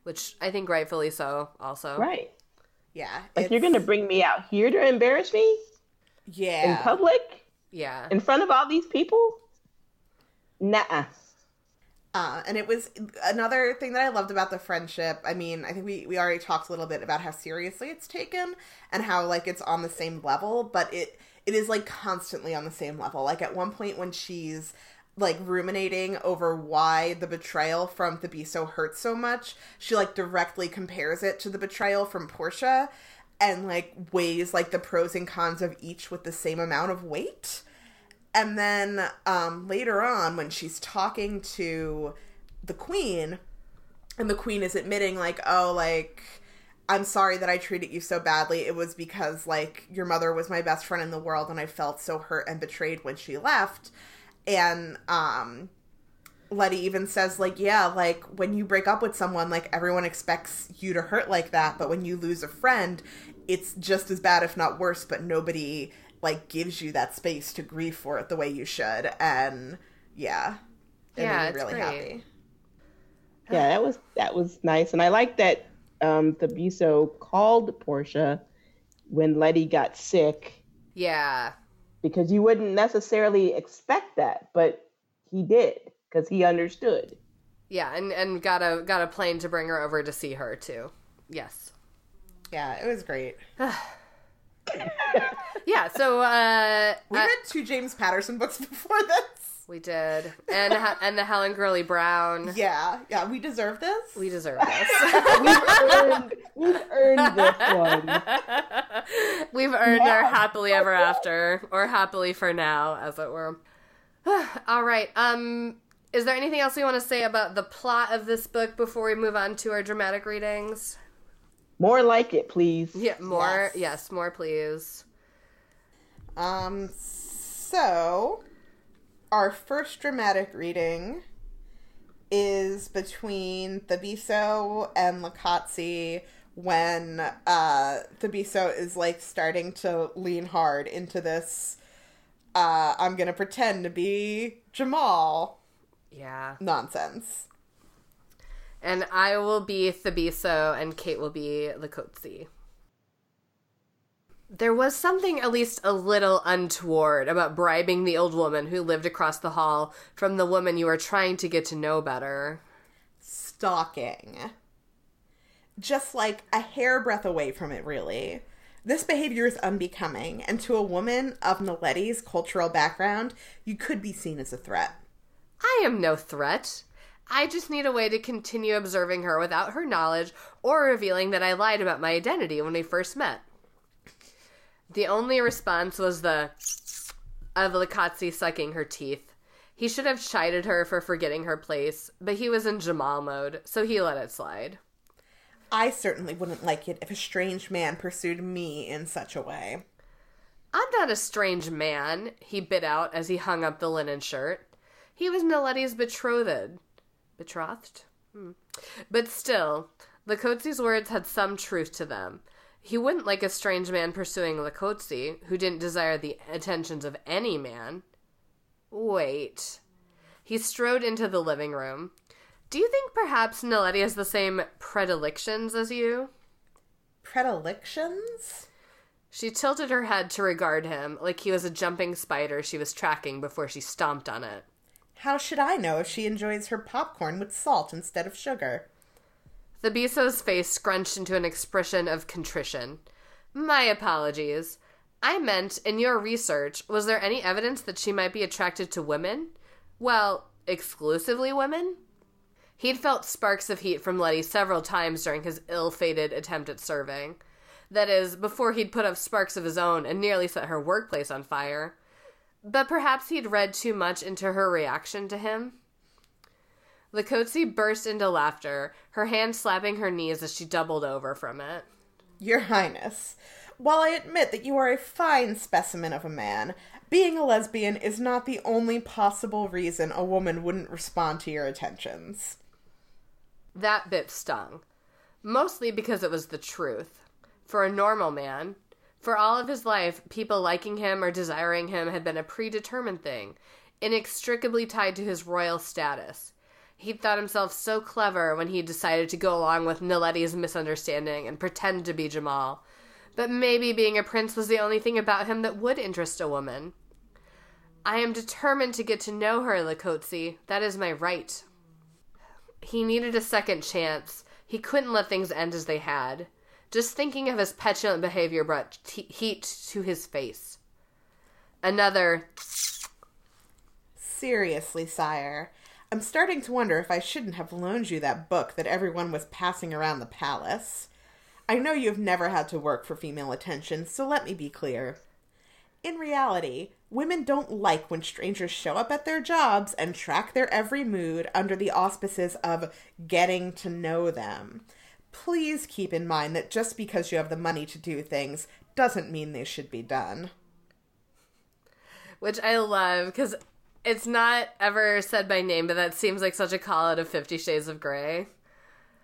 Which I think rightfully so, also. Right. yeah Like, you're going to bring me out here to embarrass me in public Yeah. in front of all these people? Nah. Uh, and it was another thing that I loved about the friendship. I mean, I think we, we already talked a little bit about how seriously it's taken and how like it's on the same level, but it it is like constantly on the same level. Like at one point when she's like ruminating over why the betrayal from Thabiso hurts so much, she like directly compares it to the betrayal from Portia and like weighs like the pros and cons of each with the same amount of weight. And then um, later on, when she's talking to the queen, and the queen is admitting like oh like i'm sorry that i treated you so badly it was because like your mother was my best friend in the world and i felt so hurt and betrayed when she left and um letty even says like yeah like when you break up with someone like everyone expects you to hurt like that but when you lose a friend it's just as bad if not worse but nobody like gives you that space to grieve for it the way you should and yeah it Yeah, made me it's really great. happy Yeah, that was that was nice, and I like that um, Thabiso called Portia when Letty got sick Yeah. because you wouldn't necessarily expect that, but he did because he understood. Yeah, and and got a got a plane to bring her over to see her too. Yes. yeah it was great Yeah, so uh, We uh, read two James Patterson books before this. we did. And and the Helen Gurley Brown. Yeah, yeah, we deserve this. We deserve this. We've earned, we've earned this one. We've earned our happily ever after, or happily for now, as it were. All right. Um, is there anything else we want to say about the plot of this book before we move on to our dramatic readings? More like it, please. Yeah, more. Yes. Yes, more, please. Um, so our first dramatic reading is between Thabiso and Likotsi when uh Thabiso is like starting to lean hard into this uh I'm gonna pretend to be Jamal Yeah. nonsense. And I will be Thabiso, and Kait will be Likotsi. There was something at least a little untoward about bribing the old woman who lived across the hall from the woman you were trying to get to know better. stalking. Just like a hairbreadth away from it, really. This behavior is unbecoming, and to a woman of Naledi's cultural background, you could be seen as a threat. I am no threat. I just need a way to continue observing her without her knowledge or revealing that I lied about my identity when we first met. The only response was the of Likotsi sucking her teeth. He should have chided her for forgetting her place, but he was in Jamal mode, so he let it slide. I certainly wouldn't like it if a strange man pursued me in such a way. I'm not a strange man, he bit out as he hung up the linen shirt. He was Naledi's betrothed. Betrothed? Hmm. But still, Likotsi's words had some truth to them. He wouldn't like a strange man pursuing Likotsi, who didn't desire the attentions of any man. Wait. He strode into the living room. Do you think perhaps Naledi has the same predilections as you? Predilections? She tilted her head to regard him like he was a jumping spider she was tracking before she stomped on it. How should I know if she enjoys her popcorn with salt instead of sugar? Thabiso's face scrunched into an expression of contrition. My apologies. I meant, in your research, was there any evidence that she might be attracted to women? Well, exclusively women? He'd felt sparks of heat from Letty several times during his ill fated attempt at serving. That is, before he'd put up sparks of his own and nearly set her workplace on fire. But perhaps he'd read too much into her reaction to him. Likotsi burst into laughter, her hand slapping her knees as she doubled over from it. Your Highness, while I admit that you are a fine specimen of a man, being a lesbian is not the only possible reason a woman wouldn't respond to your attentions. That bit stung. Mostly because it was the truth. For a normal man, for all of his life, people liking him or desiring him had been a predetermined thing, inextricably tied to his royal status. He'd thought himself so clever when he decided to go along with Naledi's misunderstanding and pretend to be Jamal. But maybe being a prince was the only thing about him that would interest a woman. I am determined to get to know her, Likotsi. That is my right. He needed a second chance. He couldn't let things end as they had. Just thinking of his petulant behavior brought t- heat to his face. Another, Seriously, sire, I'm starting to wonder if I shouldn't have loaned you that book that everyone was passing around the palace. I know you've never had to work for female attention, so let me be clear. In reality, women don't like when strangers show up at their jobs and track their every mood under the auspices of getting to know them. Please keep in mind that just because you have the money to do things doesn't mean they should be done. Which I love because it's not ever said by name, but that seems like such a call out of Fifty Shades of Grey.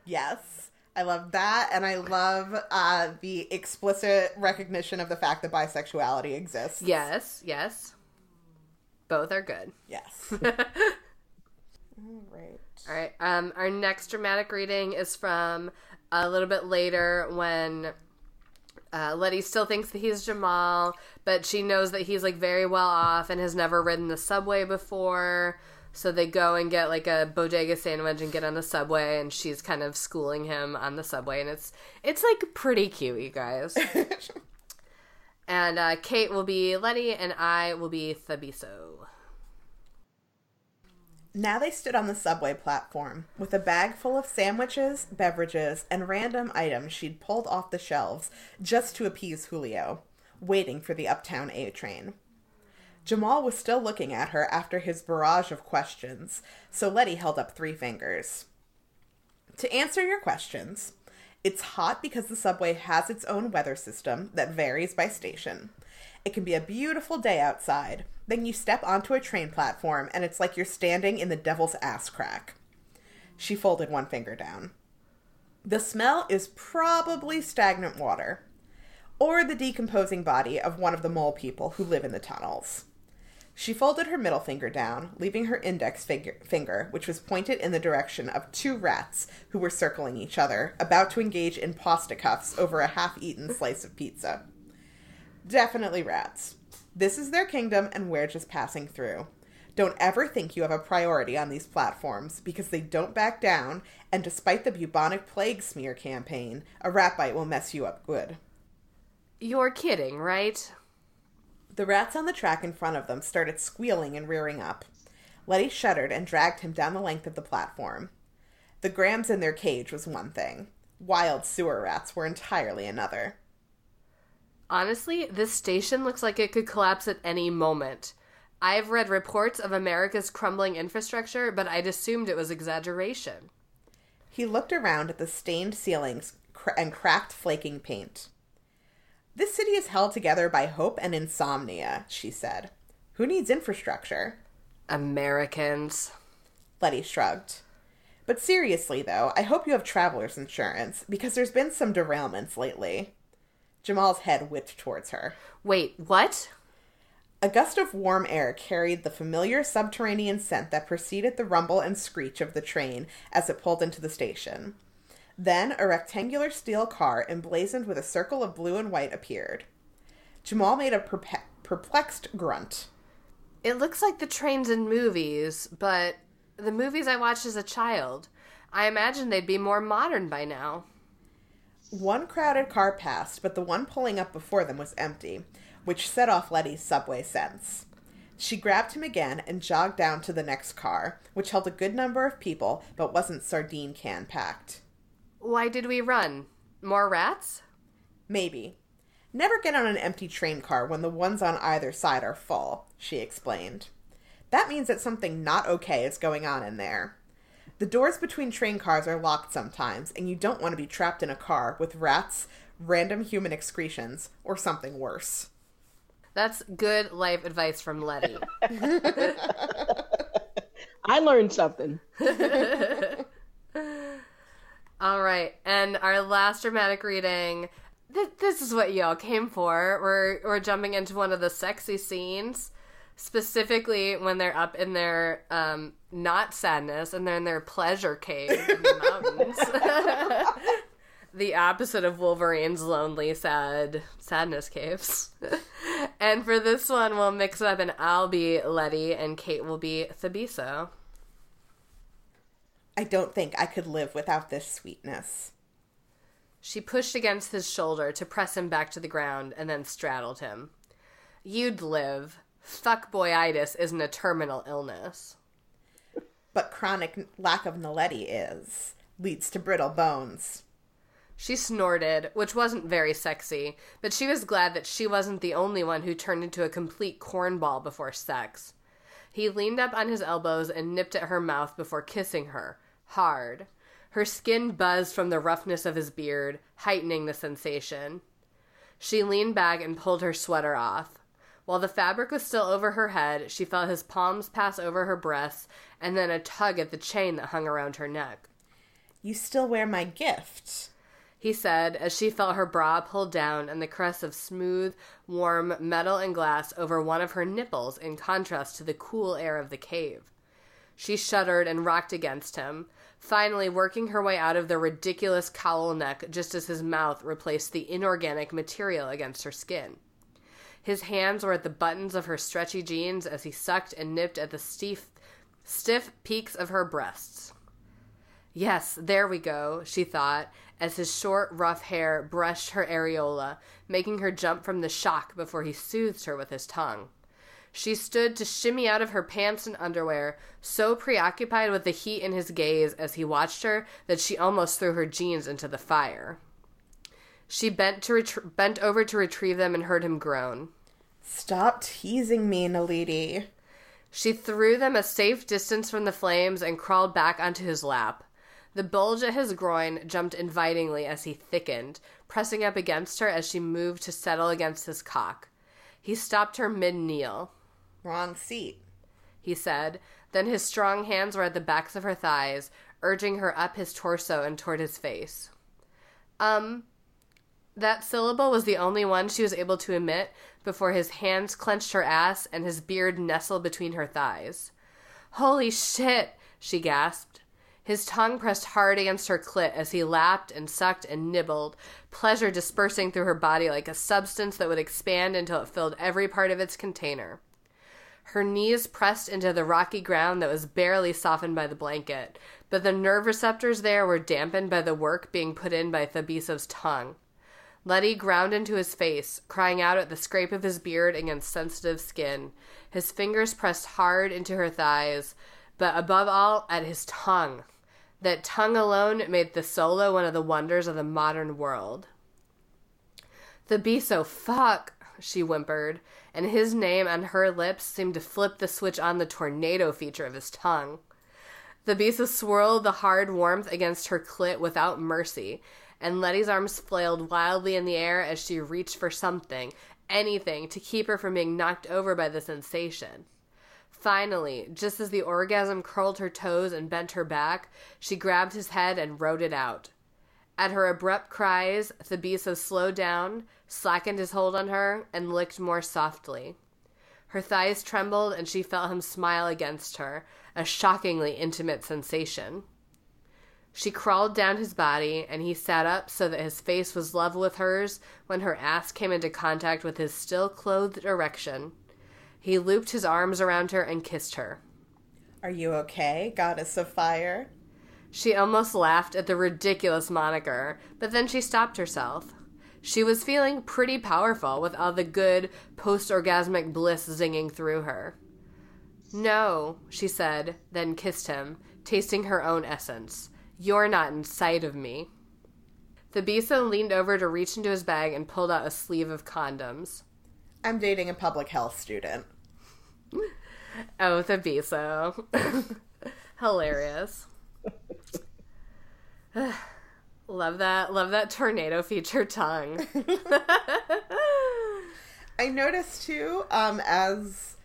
Yes. I love that, and I love uh, the explicit recognition of the fact that bisexuality exists. Yes, yes. Both are good. Yes. All right. All right. Um, our next dramatic reading is from a little bit later when uh, Letty still thinks that he's Jamal, but she knows that he's like very well off and has never ridden the subway before. So they go and get like a bodega sandwich and get on the subway, and she's kind of schooling him on the subway, and it's it's like pretty cute, you guys. and uh, Kait will be Letty, and I will be Thabiso. Now they stood on the subway platform with a bag full of sandwiches, beverages, and random items she'd pulled off the shelves just to appease Julio, waiting for the uptown A train. Jamal was still looking at her after his barrage of questions, so Letty held up three fingers. To answer your questions, it's hot because the subway has its own weather system that varies by station. It can be a beautiful day outside. Then you step onto a train platform and it's like you're standing in the devil's ass crack. She folded one finger down. The smell is probably stagnant water or the decomposing body of one of the mole people who live in the tunnels. She folded her middle finger down, leaving her index finger, which was pointed in the direction of two rats who were circling each other, about to engage in pasta cuffs over a half eaten slice of pizza. Definitely rats. This is their kingdom, and we're just passing through. Don't ever think you have a priority on these platforms because they don't back down, and despite the bubonic plague smear campaign, a rat bite will mess you up good. You're kidding, right? The rats on the track in front of them started squealing and rearing up. Letty shuddered and dragged him down the length of the platform. The grams in their cage was one thing. Wild sewer rats were entirely another. Honestly, this station looks like it could collapse at any moment. I've read reports of America's crumbling infrastructure, but I'd assumed it was exaggeration. He looked around at the stained ceilings and cracked, flaking paint. This city is held together by hope and insomnia, she said. Who needs infrastructure? Americans. Letty shrugged. But seriously, though, I hope you have traveler's insurance, because there's been some derailments lately. Jamal's head whipped towards her. Wait, what? A gust of warm air carried the familiar subterranean scent that preceded the rumble and screech of the train as it pulled into the station. Then a rectangular steel car emblazoned with a circle of blue and white appeared. Jamal made a perpe- perplexed grunt. It looks like the trains in movies, but the movies I watched as a child. I imagine they'd be more modern by now. One crowded car passed, but the one pulling up before them was empty, which set off Letty's subway sense. She grabbed him again and jogged down to the next car, which held a good number of people but wasn't sardine can packed. Why did we run? More rats? Maybe. Never get on an empty train car when the ones on either side are full, she explained. That means that something not okay is going on in there. The doors between train cars are locked sometimes, and you don't want to be trapped in a car with rats, random human excretions, or something worse. That's good life advice from Letty. I learned something. All right, and our last dramatic reading. Th- this is what y'all came for. We're we're jumping into one of the sexy scenes, specifically when they're up in their um, not sadness and they're in their pleasure cave in the mountains. the opposite of Wolverine's lonely, sad sadness caves. and for this one, we'll mix it up, and I'll be Letty, and Kait will be Thabiso. I don't think I could live without this sweetness. She pushed against his shoulder to press him back to the ground and then straddled him. You'd live. Fuckboyitis isn't a terminal illness. But chronic lack of Naledi is. Leads to brittle bones. She snorted, which wasn't very sexy, but she was glad that she wasn't the only one who turned into a complete cornball before sex. He leaned up on his elbows and nipped at her mouth before kissing her, hard. Her skin buzzed from the roughness of his beard, heightening the sensation. She leaned back and pulled her sweater off. While the fabric was still over her head, she felt his palms pass over her breasts and then a tug at the chain that hung around her neck. You still wear my gift he said as she felt her bra pulled down and the caress of smooth, warm metal and glass over one of her nipples in contrast to the cool air of the cave. She shuddered and rocked against him, finally working her way out of the ridiculous cowl neck just as his mouth replaced the inorganic material against her skin. His hands were at the buttons of her stretchy jeans as he sucked and nipped at the stiff, stiff peaks of her breasts. Yes, there we go, she thought, as his short, rough hair brushed her areola, making her jump from the shock before he soothed her with his tongue. She stood to shimmy out of her pants and underwear, so preoccupied with the heat in his gaze as he watched her that she almost threw her jeans into the fire. She bent to ret- bent over to retrieve them and heard him groan. Stop teasing me, Naledi. She threw them a safe distance from the flames and crawled back onto his lap. The bulge at his groin jumped invitingly as he thickened, pressing up against her as she moved to settle against his cock. He stopped her mid kneel. Wrong seat, he said. Then his strong hands were at the backs of her thighs, urging her up his torso and toward his face. Um, that syllable was the only one she was able to emit before his hands clenched her ass and his beard nestled between her thighs. Holy shit, she gasped. His tongue pressed hard against her clit as he lapped and sucked and nibbled, pleasure dispersing through her body like a substance that would expand until it filled every part of its container. Her knees pressed into the rocky ground that was barely softened by the blanket, but the nerve receptors there were dampened by the work being put in by Thabiso's tongue. Letty ground into his face, crying out at the scrape of his beard against sensitive skin. His fingers pressed hard into her thighs, but above all, at his tongue that tongue alone made Thesolo one of the wonders of the modern world. Thabiso fuck, she whimpered, and his name on her lips seemed to flip the switch on the tornado feature of his tongue. Thabiso swirled the hard warmth against her clit without mercy, and Letty's arms flailed wildly in the air as she reached for something, anything, to keep her from being knocked over by the sensation. Finally, just as the orgasm curled her toes and bent her back, she grabbed his head and rode it out. At her abrupt cries, Thabiso slowed down, slackened his hold on her, and licked more softly. Her thighs trembled, and she felt him smile against her, a shockingly intimate sensation. She crawled down his body, and he sat up so that his face was level with hers when her ass came into contact with his still clothed erection. He looped his arms around her and kissed her. Are you okay, goddess of fire? She almost laughed at the ridiculous moniker, but then she stopped herself. She was feeling pretty powerful with all the good post orgasmic bliss zinging through her. No, she said, then kissed him, tasting her own essence. You're not in sight of me. The Thabiso leaned over to reach into his bag and pulled out a sleeve of condoms. I'm dating a public health student. Oh, Thabiso. Hilarious. love that. Love that tornado feature tongue. I noticed too, um, as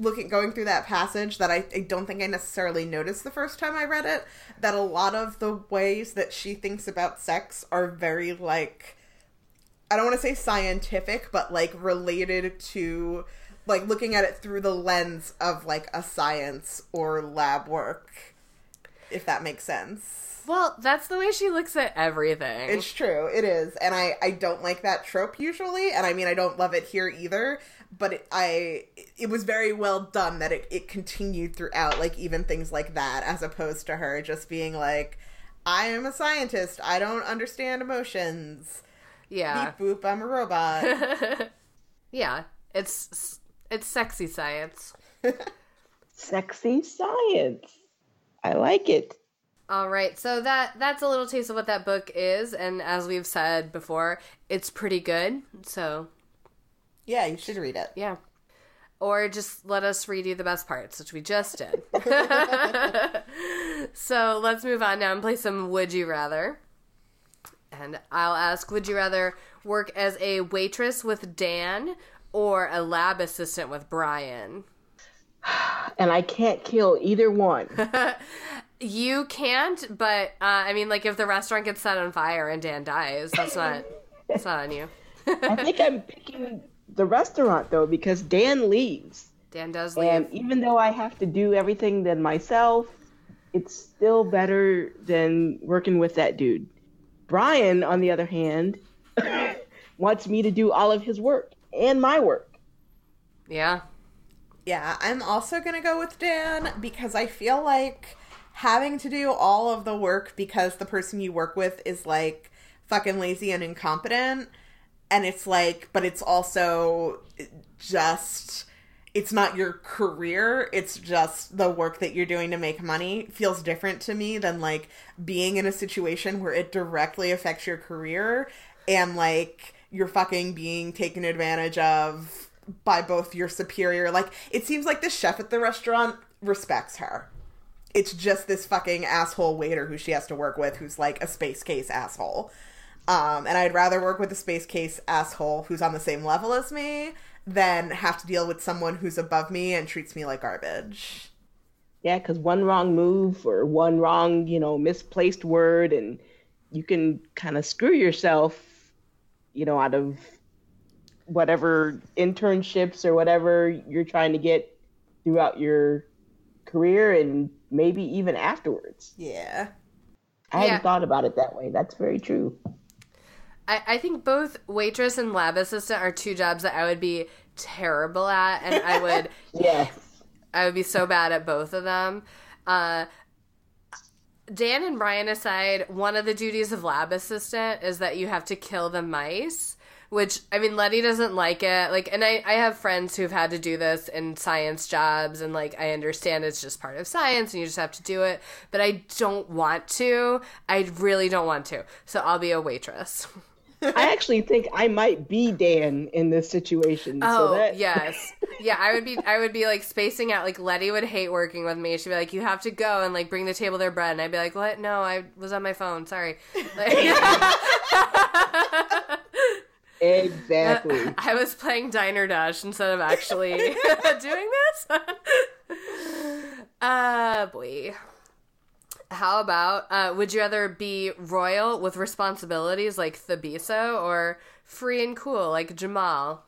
looking going through that passage that I, I don't think I necessarily noticed the first time I read it, that a lot of the ways that she thinks about sex are very like I don't want to say scientific, but like related to like looking at it through the lens of like a science or lab work, if that makes sense. Well, that's the way she looks at everything. It's true, it is, and I I don't like that trope usually, and I mean I don't love it here either. But it, I it was very well done that it it continued throughout, like even things like that, as opposed to her just being like, I am a scientist, I don't understand emotions. Yeah. Beep boop, I'm a robot. yeah, it's it's sexy science. sexy science. I like it. All right, so that that's a little taste of what that book is, and as we've said before, it's pretty good. So Yeah, you should read it. yeah, or just let us read you the best parts, which we just did. so let's move on now and play some Would You Rather. And I'll ask Would you rather work as a waitress with Dan or a lab assistant with Brian? And I can't kill either one. You can't, but uh, I mean, like if the restaurant gets set on fire and Dan dies, that's not that's not on you. I think I'm picking the restaurant though because Dan leaves. Dan does leave. And even though I have to do everything then myself, it's still better than working with that dude. Brian, on the other hand, wants me to do all of his work and my work. yeah, Yeah, I'm also gonna go with Dan because I feel like having to do all of the work because the person you work with is like fucking lazy and incompetent. And it's like, but it's also just, it's not your career, it's just the work that you're doing to make money feels different to me than like being in a situation where it directly affects your career and like you're fucking being taken advantage of by both your superior like it seems like the chef at the restaurant respects her. It's just this fucking asshole waiter who she has to work with who's like a space case asshole um and i'd rather work with a space case asshole who's on the same level as me than have to deal with someone who's above me and treats me like garbage Yeah, because one wrong move or one wrong, you know, misplaced word, and you can kind of screw yourself, you know, out of whatever internships or whatever you're trying to get throughout your career and maybe even afterwards. yeah I Yeah. hadn't thought about it that way. That's very true. I, I think both waitress and lab assistant are two jobs that I would be terrible at, and I would Yes. I would be so bad at both of them. Uh, Dan and Brian aside, one of the duties of lab assistant is that you have to kill the mice. Which I mean, Letty doesn't like it. Like, and I, I have friends who've had to do this in science jobs, and like I understand it's just part of science, and you just have to do it. But I don't want to. I really don't want to. So I'll be a waitress. I actually think I might be Dan in this situation. Oh so that, yes, yeah. I would be. I would be like spacing out. Like Letty would hate working with me. She'd be like, "You have to go and like bring the table their bread," and I'd be like, "What? No, I was on my phone. Sorry." Like, Exactly. I was playing Diner Dash instead of actually doing this. uh, boy. How about uh, would you rather be royal with responsibilities like Thabiso or free and cool like Jamal?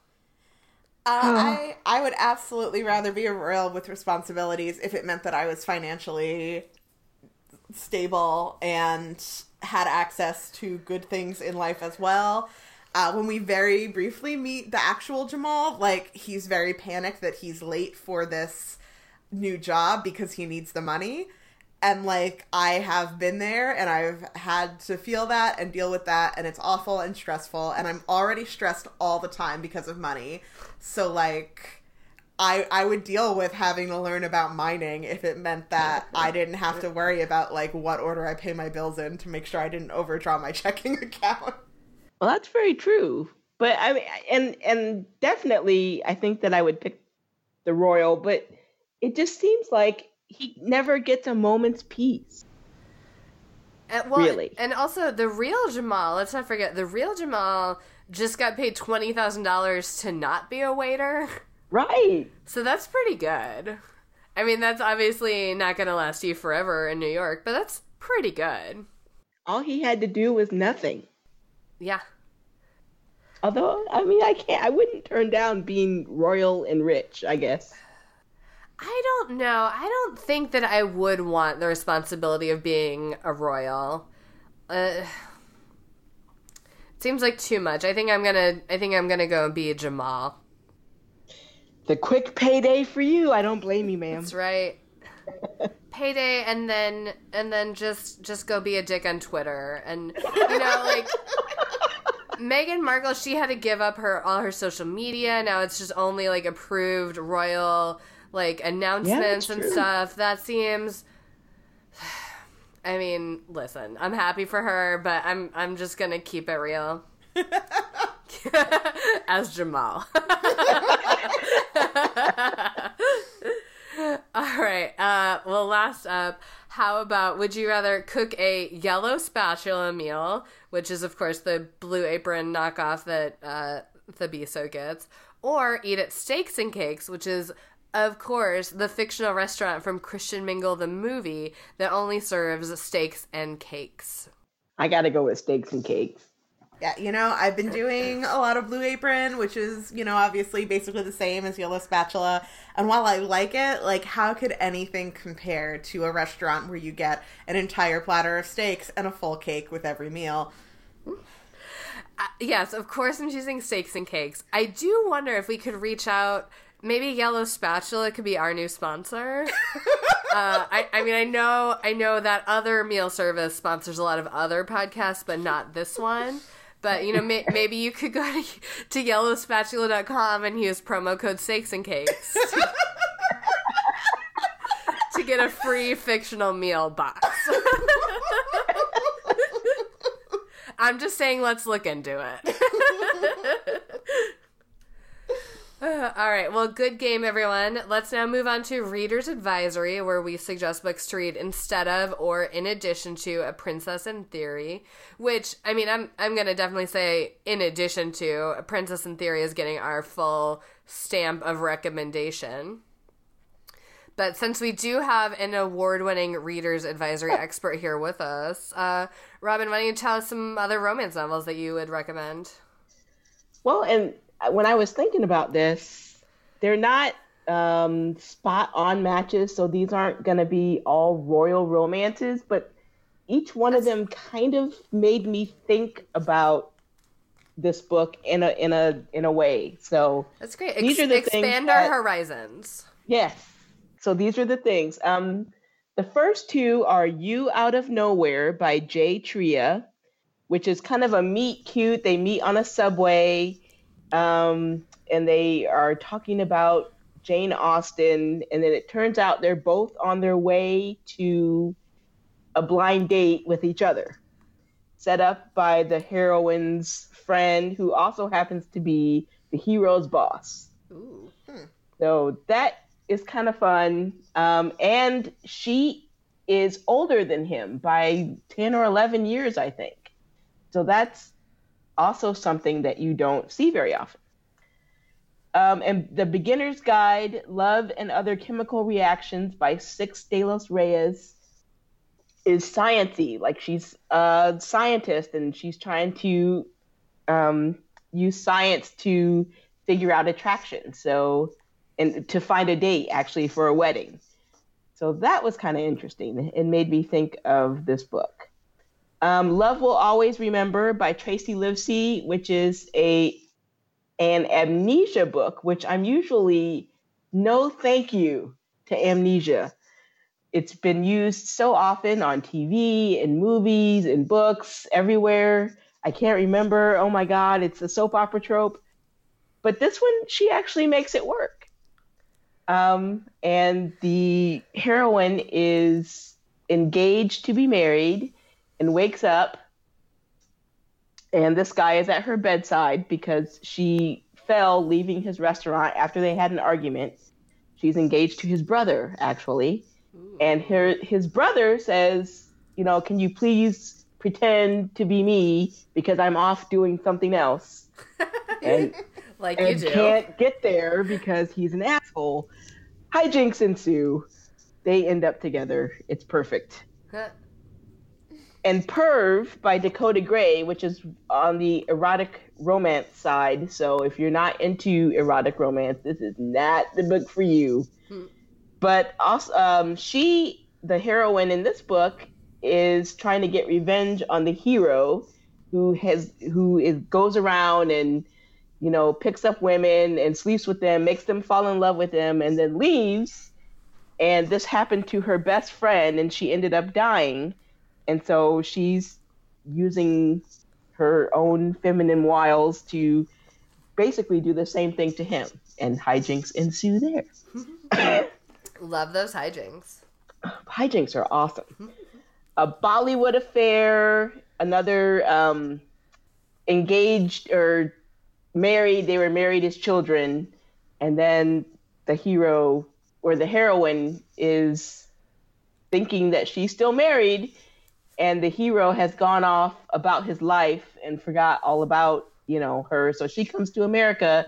Uh, I I would absolutely rather be a royal with responsibilities if it meant that I was financially stable and had access to good things in life as well. Uh, when we very briefly meet the actual Jamal, like he's very panicked that he's late for this new job because he needs the money. And like I have been there and I've had to feel that and deal with that and it's awful and stressful and I'm already stressed all the time because of money. So like I I would deal with having to learn about mining if it meant that I didn't have to worry about like what order I pay my bills in to make sure I didn't overdraw my checking account. Well, that's very true. But I mean, and and definitely, I think that I would pick the royal. But it just seems like he never gets a moment's peace. And, well, Really? And also, the real Jamal, let's not forget, the real Jamal just got paid $20,000 to not be a waiter. Right. So that's pretty good. I mean, that's obviously not going to last you forever in New York, but that's pretty good. All he had to do was nothing. Yeah. Although, I mean, I can't. I wouldn't turn down being royal and rich. I guess. I don't know. I don't think that I would want the responsibility of being a royal. Uh, seems like too much. I think I'm gonna. I think I'm gonna go and be a Jamal. The quick payday for you. I don't blame you, ma'am. That's right. Payday and then and then just just go be a dick on Twitter and you know like Meghan Markle she had to give up her all her social media now it's just only like approved royal like announcements that's and stuff that seems I mean, listen, I'm happy for her, but I'm I'm just gonna keep it real. As Jamal. All right. Uh, well, last up, how about would you rather cook a yellow spatula meal, which is, of course, the blue apron knockoff that uh, Thabiso gets, or eat at Steaks and Cakes, which is, of course, the fictional restaurant from Christian Mingle, the movie, that only serves steaks and cakes? I got to go with steaks and cakes. Yeah, you know, I've been doing a lot of Blue Apron, which is, you know, obviously basically the same as Yellow Spatula. And while I like it, like, how could anything compare to a restaurant where you get an entire platter of steaks and a full cake with every meal? Uh, yes, of course, I'm choosing steaks and cakes. I do wonder if we could reach out. Maybe Yellow Spatula could be our new sponsor. uh, I, I mean, I know, I know that other meal service sponsors a lot of other podcasts, but not this one. But you know, may, maybe you could go to, to yellowspatula.com and use promo code Steaks and Cakes to, to get a free fictional meal box. I'm just saying, let's look into it. Uh, all right. Well, good game, everyone. Let's now move on to Reader's Advisory, where we suggest books to read instead of or in addition to A Princess in Theory. Which, I mean, I'm I'm gonna definitely say in addition to A Princess in Theory is getting our full stamp of recommendation. But since we do have an award-winning Reader's Advisory expert here with us, uh, Robin, why don't you tell us some other romance novels that you would recommend? Well, and when I was thinking about this, they're not um, spot on matches, so these aren't going to be all royal romances, but each one That's... of them kind of made me think about this book in a in a in a way. So That's great. These are the expand our that, horizons. Yes. So these are the things. Um the first two are You Out of Nowhere by Jay Tria, which is kind of a meet cute. They meet on a subway um, and they are talking about Jane Austen, and then it turns out they're both on their way to a blind date with each other, set up by the heroine's friend, who also happens to be the hero's boss. Ooh. Hmm. So that is kind of fun. Um, and she is older than him by 10 or 11 years, I think. So that's also something that you don't see very often. Um, and the Beginner's Guide, Love and Other Chemical Reactions by Six de los Reyes is sciency. Like she's a scientist and she's trying to um, use science to figure out attraction. So, and to find a date actually for a wedding. So that was kind of interesting. It made me think of this book. Um, Love Will Always Remember by Tracey Livesay, which is a an amnesia book, which I'm usually no thank you to amnesia. It's been used so often on TV, in movies, in books, everywhere. I can't remember. Oh my God, it's a soap opera trope. But this one, she actually makes it work. Um, and the heroine is engaged to be married and wakes up and this guy is at her bedside because she fell leaving his restaurant after they had an argument. She's engaged to his brother, actually. Ooh. And her, his brother says, You know, can you please pretend to be me because I'm off doing something else? and like and you do. can't get there because he's an asshole. Hijinks ensue. They end up together. It's perfect and Perv by Dakota Gray, which is on the erotic romance side. So if you're not into erotic romance, this is not the book for you. Hmm. But also, um, she, the heroine in this book, is trying to get revenge on the hero who has who is goes around and you know picks up women and sleeps with them, makes them fall in love with them, and then leaves. And this happened to her best friend, and she ended up dying and so she's using her own feminine wiles to basically do the same thing to him, and hijinks ensue there. Love those hijinks. Hijinks are awesome. a Bollywood affair, another um, engaged or married. They were married as children, and then the hero or the heroine is thinking that she's still married, and the hero has gone off about his life and forgot all about you know her. So she comes to America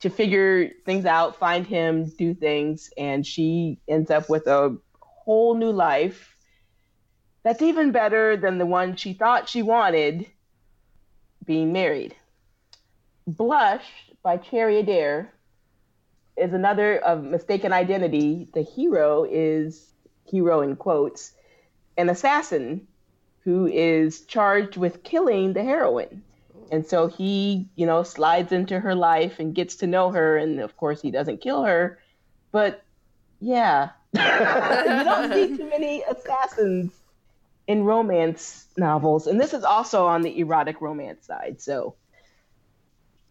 to figure things out, find him, do things, and she ends up with a whole new life that's even better than the one she thought she wanted being married. Blush by Cherry Adair is another of mistaken identity. The hero is hero in quotes, an assassin who is charged with killing the heroine. And so he, you know, slides into her life and gets to know her. And of course, he doesn't kill her. But yeah, you don't see too many assassins in romance novels. And this is also on the erotic romance side. So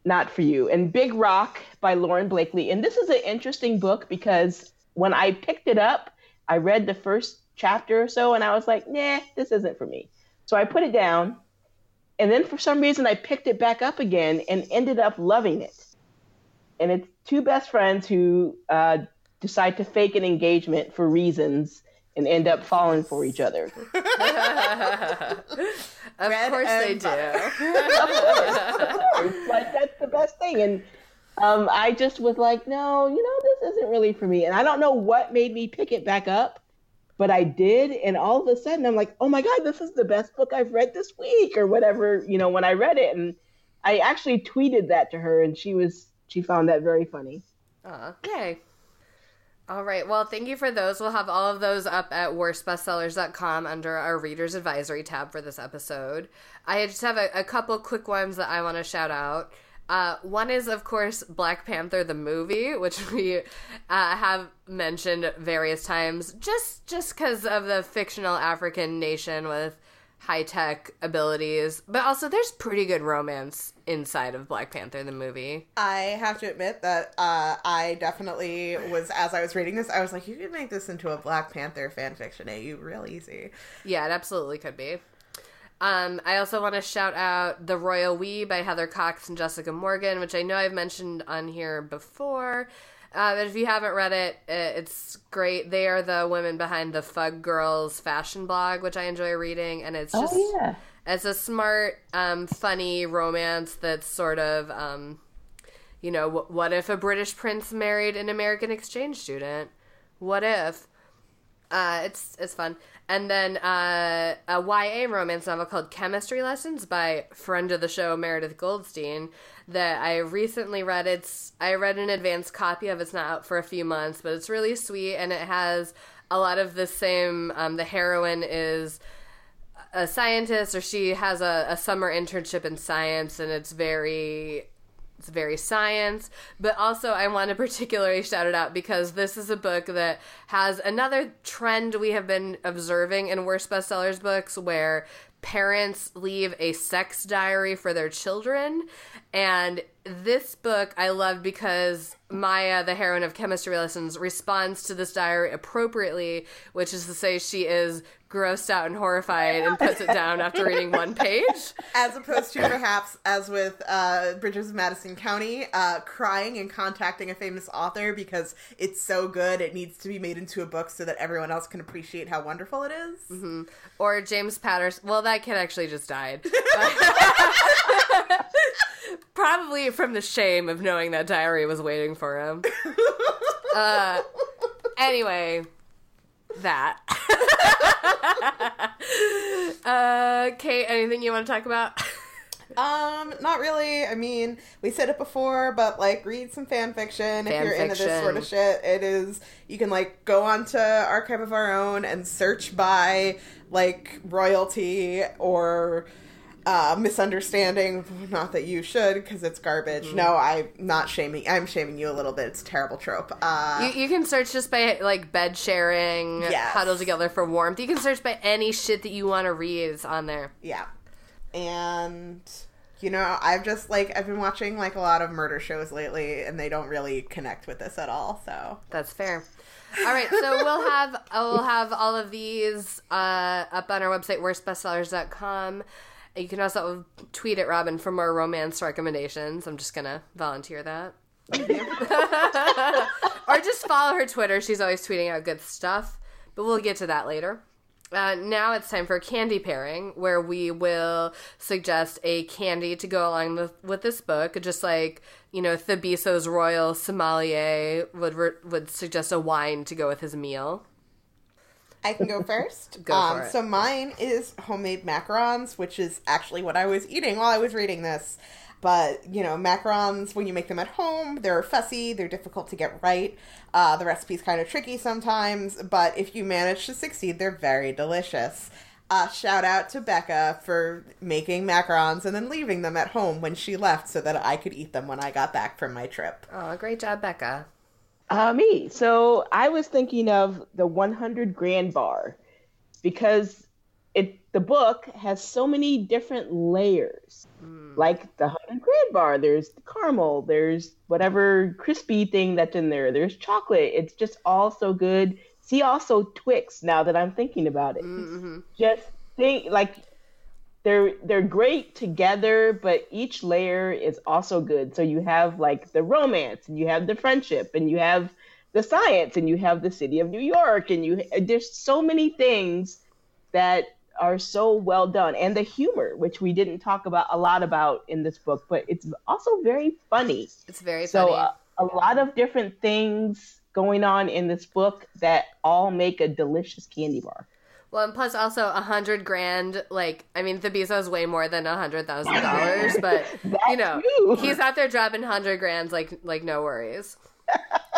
not for you. And Big Rock by Lauren Blakely. And this is an interesting book because when I picked it up, I read the first chapter or so and I was like, nah, this isn't for me. So I put it down and then for some reason, I picked it back up again and ended up loving it. And it's two best friends who uh, decide to fake an engagement for reasons and end up falling for each other. of Red course they do. of course, Like that's the best thing. And um, I just was like, no, you know, this isn't really for me. And I don't know what made me pick it back up but I did, and all of a sudden I'm like, oh my god, this is the best book I've read this week, or whatever. You know, when I read it, and I actually tweeted that to her, and she was she found that very funny. Okay. All right. Well, thank you for those. We'll have all of those up at worstbestsellers.com under our readers advisory tab for this episode. I just have a, a couple quick ones that I want to shout out. Uh, one is, of course, Black Panther the movie, which we uh, have mentioned various times, just just because of the fictional African nation with high tech abilities, but also there's pretty good romance inside of Black Panther the movie. I have to admit that uh, I definitely was as I was reading this, I was like, you could make this into a Black Panther fan fiction, eh? You real easy. Yeah, it absolutely could be. Um, I also want to shout out The Royal We by Heather Cocks and Jessica Morgan, which I know I've mentioned on here before. Uh, but if you haven't read it, it's great. They are the women behind the Fug Girls fashion blog, which I enjoy reading, and it's just oh, yeah. it's a smart, um, funny romance that's sort of, um, you know, w- what if a British prince married an American exchange student? What if? Uh, it's it's fun. And then uh, a YA romance novel called Chemistry Lessons by friend of the show Meredith Goldstein that I recently read. It's I read an advanced copy of. It's not out for a few months, but it's really sweet and it has a lot of the same. Um, the heroine is a scientist, or she has a, a summer internship in science, and it's very it's very science, but also I want to particularly shout it out because this is a book that has another trend we have been observing in worst bestsellers books where parents leave a sex diary for their children. And this book I love because Maya, the heroine of Chemistry Lessons, responds to this diary appropriately, which is to say she is grossed out and horrified and puts it down after reading one page. As opposed to perhaps, as with uh, Bridges of Madison County, uh, crying and contacting a famous author because it's so good it needs to be made into a book so that everyone else can appreciate how wonderful it is. Mm-hmm. Or James Patterson. Well, that kid actually just died. Probably from the shame of knowing that diary was waiting for him. Uh, anyway, that. uh, Kait, anything you want to talk about? Um, not really. I mean, we said it before, but like, read some fan fiction fan if you're fiction. into this sort of shit. It is you can like go onto Archive of Our Own and search by like royalty or uh, misunderstanding. Not that you should, because it's garbage. Mm-hmm. No, I'm not shaming. I'm shaming you a little bit. It's a terrible trope. Uh, you, you can search just by like bed sharing, yes. huddle together for warmth. You can search by any shit that you want to read. It's on there. Yeah, and you know, I've just like I've been watching like a lot of murder shows lately, and they don't really connect with this at all. So that's fair. All right, so we'll have we'll have all of these uh, up on our website, worstbestsellers.com. You can also tweet at Robin for more romance recommendations. I'm just gonna volunteer that. or just follow her Twitter. She's always tweeting out good stuff. But we'll get to that later. Uh, now it's time for candy pairing, where we will suggest a candy to go along with, with this book, just like you know Thabiso's royal sommelier would would suggest a wine to go with his meal. I can go first. go um, for it. So mine is homemade macarons, which is actually what I was eating while I was reading this. But you know, macarons when you make them at home, they're fussy, they're difficult to get right. Uh, the recipe's kind of tricky sometimes, but if you manage to succeed, they're very delicious. Uh, shout out to Becca for making macarons and then leaving them at home when she left so that I could eat them when I got back from my trip. Oh, great job, Becca. Uh, me. So I was thinking of the 100 grand bar because it the book has so many different layers. Like the 100 grand bar, there's the caramel, there's whatever crispy thing that's in there, there's chocolate. It's just all so good. See also Twix now that I'm thinking about it. Just think like they're they're great together, but each layer is also good. So you have like the romance, and you have the friendship, and you have the science, and you have the city of New York, and you there's so many things that are so well done, and the humor, which we didn't talk about a lot about in this book, but it's also very funny. It's very So funny. uh, a lot of different things going on in this book that all make a delicious candy bar. Well, and plus also a hundred grand. Like, I mean, Thabiso is way more than a hundred thousand dollars, but you know, too. he's out there dropping hundred grands like like no worries.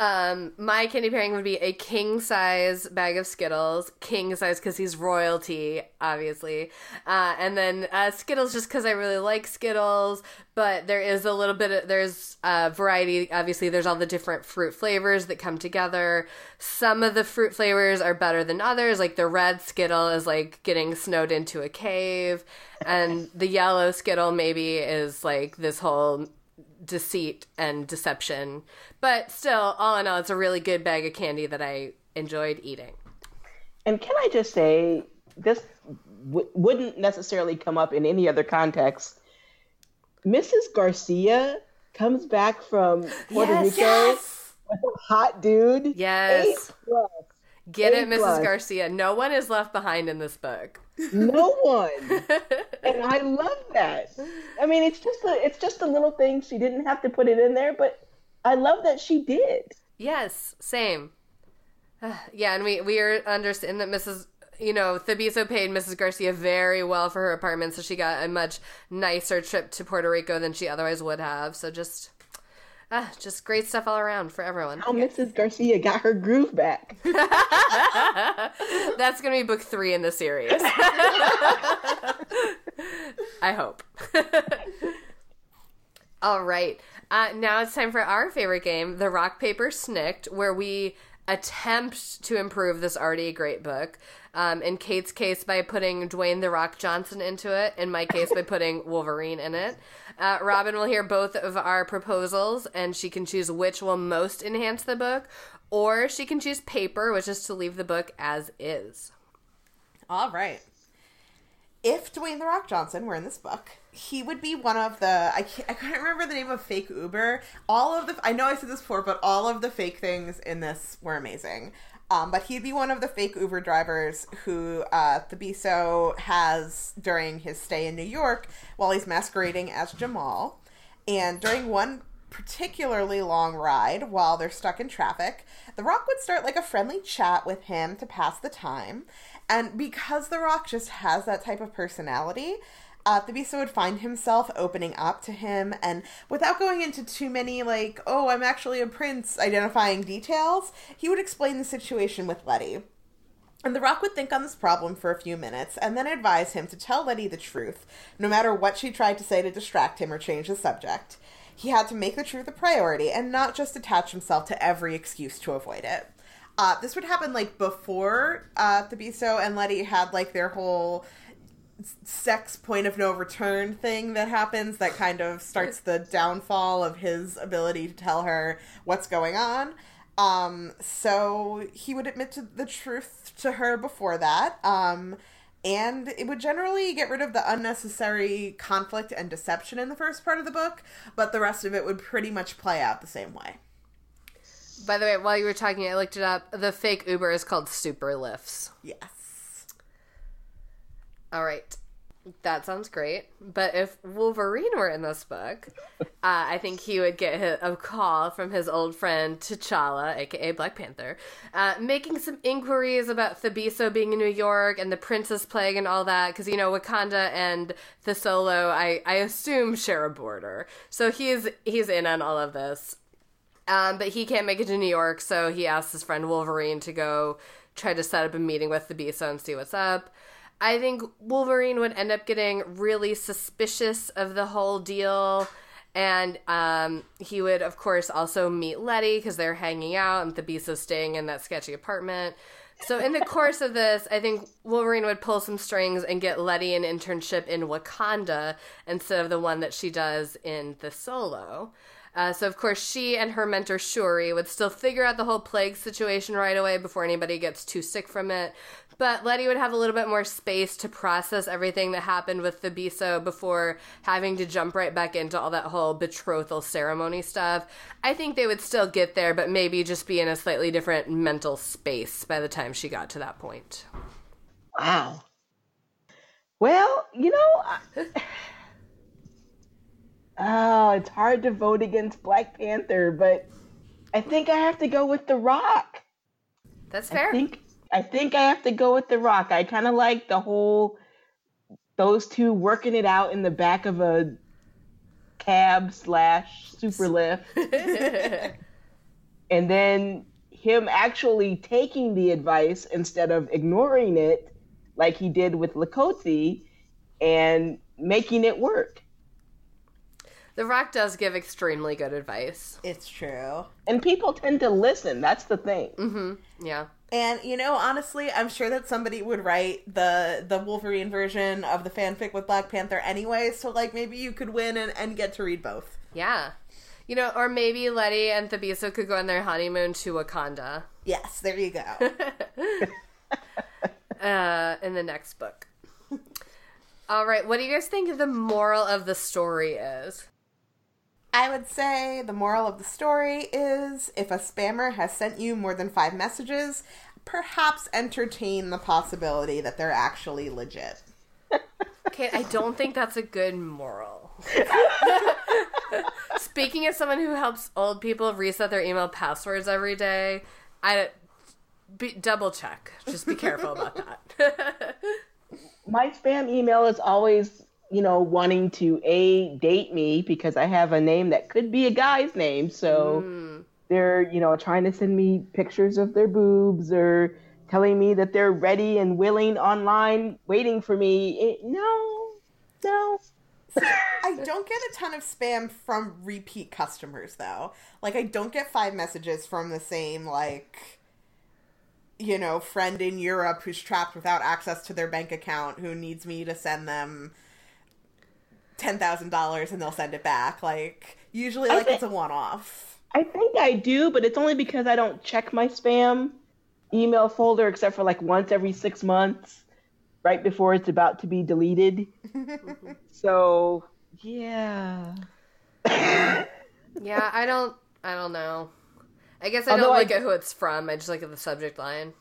Um, my candy pairing would be a king size bag of Skittles, king size because he's royalty, obviously, uh, and then uh, Skittles just because I really like Skittles. But there is a little bit of there's uh, variety. Obviously, there's all the different fruit flavors that come together. Some of the fruit flavors are better than others. Like the red Skittle is like getting snowed into a cave, and the yellow Skittle maybe is like this whole deceit and deception. But still, all in all, it's a really good bag of candy that I enjoyed eating. And can I just say, this w- wouldn't necessarily come up in any other context. Mrs. Garcia comes back from Puerto Yes, Rico yes. with a hot dude. Yes. Plus. Get A it, Mrs. plus. Garcia. No one is left behind in this book. No one. and I love that. I mean, it's just a, it's just a little thing. She didn't have to put it in there, but I love that she did. Yes, same. yeah, and we we are understand that Mrs. You know, Thabiso paid Mrs. Garcia very well for her apartment, so she got a much nicer trip to Puerto Rico than she otherwise would have. So just, ah, just great stuff all around for everyone. How Mrs. Garcia got her groove back. That's gonna be book three in the series. I hope. All right. Uh, now it's time for our favorite game, the Rock Paper Snikt, where we attempt to improve this already great book. Um, in Kait's case, by putting Dwayne the Rock Johnson into it. In my case, by putting Wolverine in it. Uh, Robin will hear both of our proposals, and she can choose which will most enhance the book, or she can choose paper, which is to leave the book as is. All right. If Dwayne the Rock Johnson were in this book, he would be one of the I can't, I can't remember the name of fake Uber. All of the I know I said this before, but all of the fake things in this were amazing. Um, but he'd be one of the fake Uber drivers who uh, Thabiso has during his stay in New York while he's masquerading as Jamal. And during one particularly long ride while they're stuck in traffic, The Rock would start like a friendly chat with him to pass the time. And because The Rock just has that type of personality, uh, Thabiso would find himself opening up to him, and without going into too many, like, oh, I'm actually a prince identifying details, he would explain the situation with Letty. And The Rock would think on this problem for a few minutes and then advise him to tell Letty the truth, no matter what she tried to say to distract him or change the subject. He had to make the truth a priority and not just attach himself to every excuse to avoid it. Uh, this would happen like before uh, Thabiso and Letty had like their whole sex point of no return thing that happens that kind of starts the downfall of his ability to tell her what's going on. Um, so he would admit to the truth to her before that. Um, and it would generally get rid of the unnecessary conflict and deception in the first part of the book, but the rest of it would pretty much play out the same way. By the way, while you were talking, I looked it up. The fake Uber is called Super Lifts. Yes. All right. That sounds great. But if Wolverine were in this book, uh, I think he would get a call from his old friend T'Challa, aka Black Panther, uh, making some inquiries about Thabiso being in New York and the Princess Plague and all that. Because, you know, Wakanda and Thesolo, I, I assume, share a border. So he's, he's in on all of this. Um, but he can't make it to New York, so he asks his friend Wolverine to go try to set up a meeting with Thabiso and see what's up. I think Wolverine would end up getting really suspicious of the whole deal. And um, he would, of course, also meet Letty because they're hanging out and the beast is staying in that sketchy apartment. So, in the course of this, I think Wolverine would pull some strings and get Letty an internship in Wakanda instead of the one that she does in Thesolo. Uh, so, of course, she and her mentor Shuri would still figure out the whole plague situation right away before anybody gets too sick from it. But Letty would have a little bit more space to process everything that happened with Thabiso before having to jump right back into all that whole betrothal ceremony stuff. I think they would still get there, but maybe just be in a slightly different mental space by the time she got to that point. Wow. Well, you know, I... oh, it's hard to vote against Black Panther, but I think I have to go with The Rock. That's fair. I think I think I have to go with The Rock. I kind of like the whole those two working it out in the back of a cab slash super lift, and then him actually taking the advice instead of ignoring it, like he did with Likotsi, and making it work. The Rock does give extremely good advice. It's true. And people tend to listen. That's the thing. Mm-hmm. Yeah. And you know, honestly, I'm sure that somebody would write the the Wolverine version of the fanfic with Black Panther anyway, so like maybe you could win and, and get to read both. Yeah. You know, or maybe Letty and Thabiso could go on their honeymoon to Wakanda. Yes, there you go. uh, in the next book. All right, what do you guys think the moral of the story is? I would say the moral of the story is if a spammer has sent you more than five messages, perhaps entertain the possibility that they're actually legit. Okay, I don't think that's a good moral. Speaking as someone who helps old people reset their email passwords every day, I be, double check. Just be careful about that. My spam email is always you know, wanting to a date me because I have a name that could be a guy's name. So mm. they're, you know, trying to send me pictures of their boobs or telling me that they're ready and willing online waiting for me. It, no. No. I don't get a ton of spam from repeat customers though. Like I don't get five messages from the same like you know, friend in Europe who's trapped without access to their bank account who needs me to send them ten thousand dollars and they'll send it back. Like usually, like it's a one off. I think I do, but it's only because I don't check my spam email folder except for like once every six months, right before it's about to be deleted. so yeah. yeah, I don't. I don't know. I guess I Although don't look I, at who it's from. I just look at the subject line.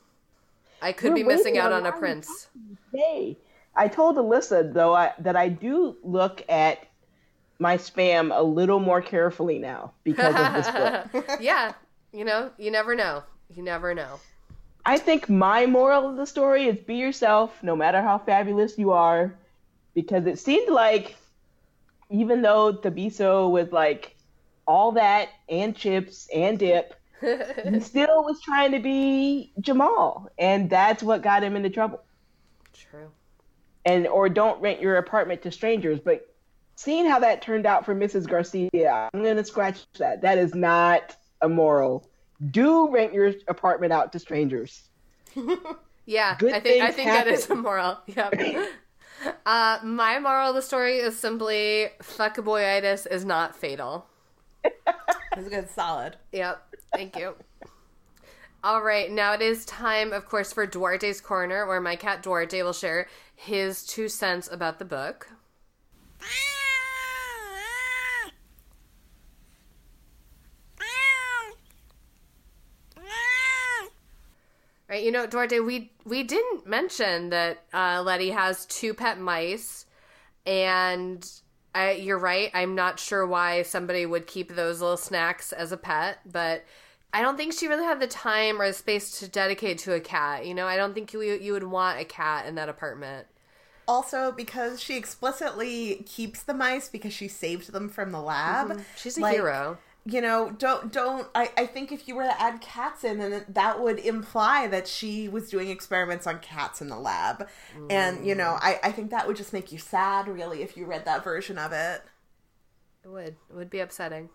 I could be missing out on a prince. Hey, I told Alyssa though I, that I do look at my spam a little more carefully now because of this book. yeah, you know, you never know. You never know. I think my moral of the story is be yourself, no matter how fabulous you are, because it seemed like even though Thabiso was like all that and chips and dip, he still was trying to be Jamal, and that's what got him into trouble. True and or don't rent your apartment to strangers. But seeing how that turned out for Mrs. Garcia, I'm gonna scratch that. That is not a moral. Do rent your apartment out to strangers. yeah, Good I think I think happen. that is a moral. Yep. uh, my moral of the story is simply fuckaboyitis is not fatal. That's good, solid. Yep. Thank you. All right, now it is time, of course, for Duarte's Corner, where my cat Duarte will share his two cents about the book. Right, you know, Duarte, we we didn't mention that uh, Letty has two pet mice, and I, you're right. I'm not sure why somebody would keep those little snacks as a pet, but I don't think she really had the time or the space to dedicate to a cat. You know, I don't think you you would want a cat in that apartment. Also, because she explicitly keeps the mice because she saved them from the lab. Mm-hmm. She's a Like, hero. You know, don't don't. I I think if you were to add cats in, then that would imply that she was doing experiments on cats in the lab, and you know, I I think that would just make you sad, really, if you read that version of it. It would. It would be upsetting.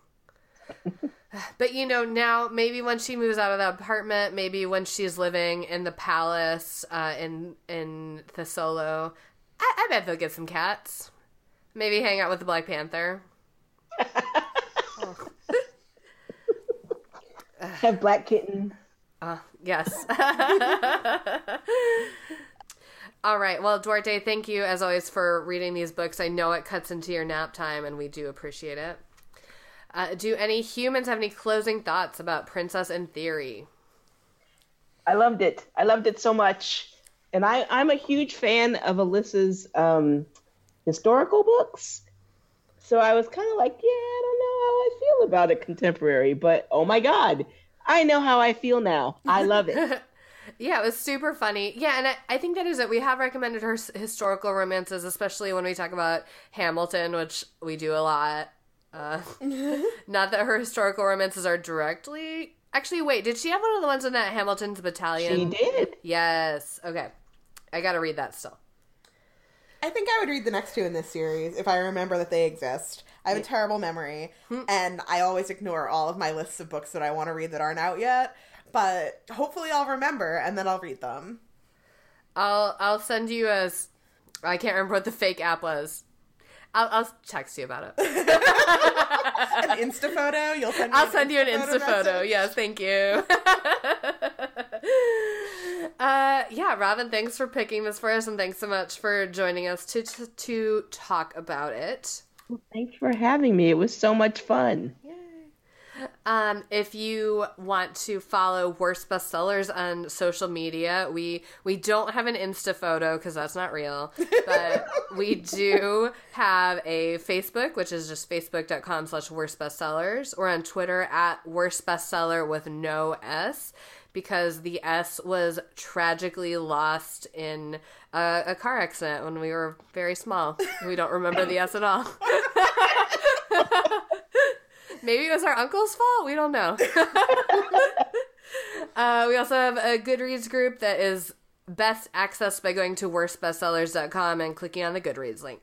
but you know, now maybe when she moves out of the apartment, maybe when she's living in the palace uh, in in Thesolo, I, I bet they'll get some cats. Maybe hang out with the Black Panther. Have Black Kitten. Uh, yes. All right. Well, Duarte, thank you as always for reading these books. I know it cuts into your nap time, and we do appreciate it. Uh, do any humans have any closing thoughts about Princess in Theory? I loved it. I loved it so much. And I, I'm a huge fan of Alyssa's um, historical books. So I was kind of like, yeah, I don't know how I feel about it contemporary, but oh my God, I know how I feel now. I love it. Yeah, it was super funny. Yeah, and I, I think that is it. We have recommended her s- historical romances, especially when we talk about Hamilton, which we do a lot. Uh, not that her historical romances are directly. Actually, wait, did she have one of the ones in that Hamilton's Battalion? she did. Yes. Okay. I gotta read that still. I think I would read the next two in this series if I remember that they exist. I have a terrible memory, and I always ignore all of my lists of books that I want to read that aren't out yet. But hopefully, I'll remember, and then I'll read them. I'll I'll send you a. s- I can't remember what the fake app was. I'll I'll text you about it. An Insta photo. You'll send. Me I'll send you an Insta photo. message? Yes, thank you. uh, yeah, Robin, thanks for picking this for us, and thanks so much for joining us to to, to talk about it. Well, thanks for having me. It was so much fun. Um, if you want to follow worst bestsellers on social media, we we don't have an Insta photo because that's not real, but we do have a Facebook, which is just facebook.com slash worst bestsellers, or on Twitter at worst bestseller with no S, because the S was tragically lost in a, a car accident when we were very small. We don't remember the S at all. Maybe it was our uncle's fault. We don't know. uh, we also have a Goodreads group that is best accessed by going to worstbestsellers.com and clicking on the Goodreads link.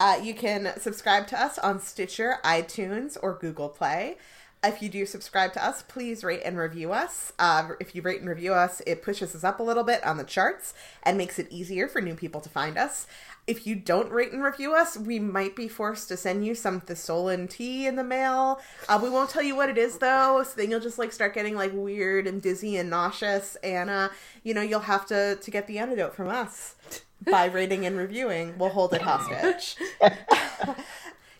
Uh, you can subscribe to us on Stitcher, iTunes, or Google Play. If you do subscribe to us, please rate and review us. Uh, if you rate and review us, it pushes us up a little bit on the charts and makes it easier for new people to find us. If you don't rate and review us, we might be forced to send you some Thesolan tea in the mail. Uh, we won't tell you what it is though, so then you'll just like start getting like weird and dizzy and nauseous, and uh, you know you'll have to to get the antidote from us by rating and reviewing. We'll hold it hostage.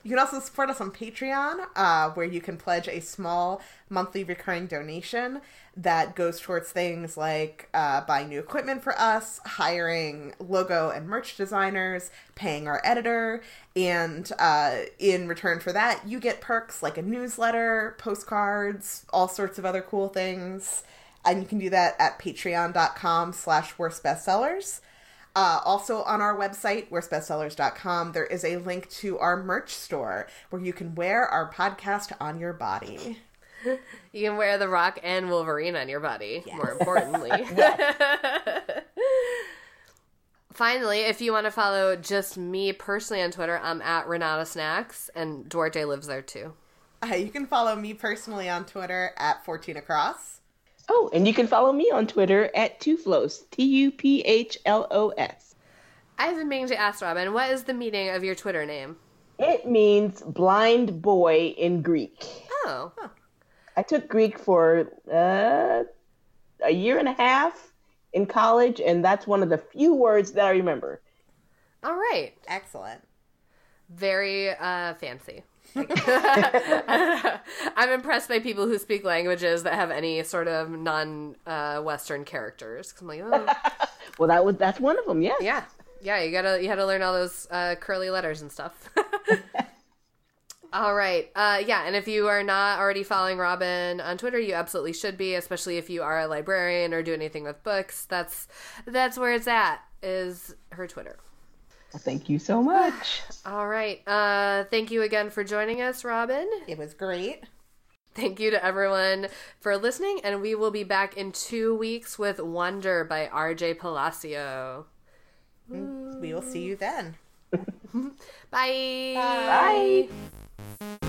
You can also support us on Patreon, uh, where you can pledge a small monthly recurring donation that goes towards things like uh, buying new equipment for us, hiring logo and merch designers, paying our editor, and uh, in return for that, you get perks like a newsletter, postcards, all sorts of other cool things. And you can do that at patreon.com slash worst bestsellers. Uh, also on our website, worstbestsellers.com, there is a link to our merch store where you can wear our podcast on your body. You can wear the Rock and Wolverine on your body, more importantly. Finally, if you want to follow just me personally on Twitter, I'm at Renata Snacks, and Duarte lives there too. Uh, you can follow me personally on Twitter at 14 across. Oh, and you can follow me on Twitter at Tuphlos, T U P H L O S. I've been meaning to ask Robin, what is the meaning of your Twitter name? It means blind boy in Greek. Oh, I took Greek for uh, a year and a half in college, and that's one of the few words that I remember. All right. Excellent. Very uh, fancy. I'm impressed by people who speak languages that have any sort of non-Western characters. 'Cause I'm like, oh, Well, that was that's one of them. Yes. yeah, yeah. You gotta you had to learn all those uh, curly letters and stuff. all right, uh, yeah. And if you are not already following Robin on Twitter, you absolutely should be, especially if you are a librarian or do anything with books. That's that's where it's at. Is her Twitter. Well, thank you so much. All right. Uh, thank you again for joining us, Robin. It was great. Thank you to everyone for listening, and we will be back in two weeks with Wonder by RJ Palacio. We will see you then. Bye. Bye.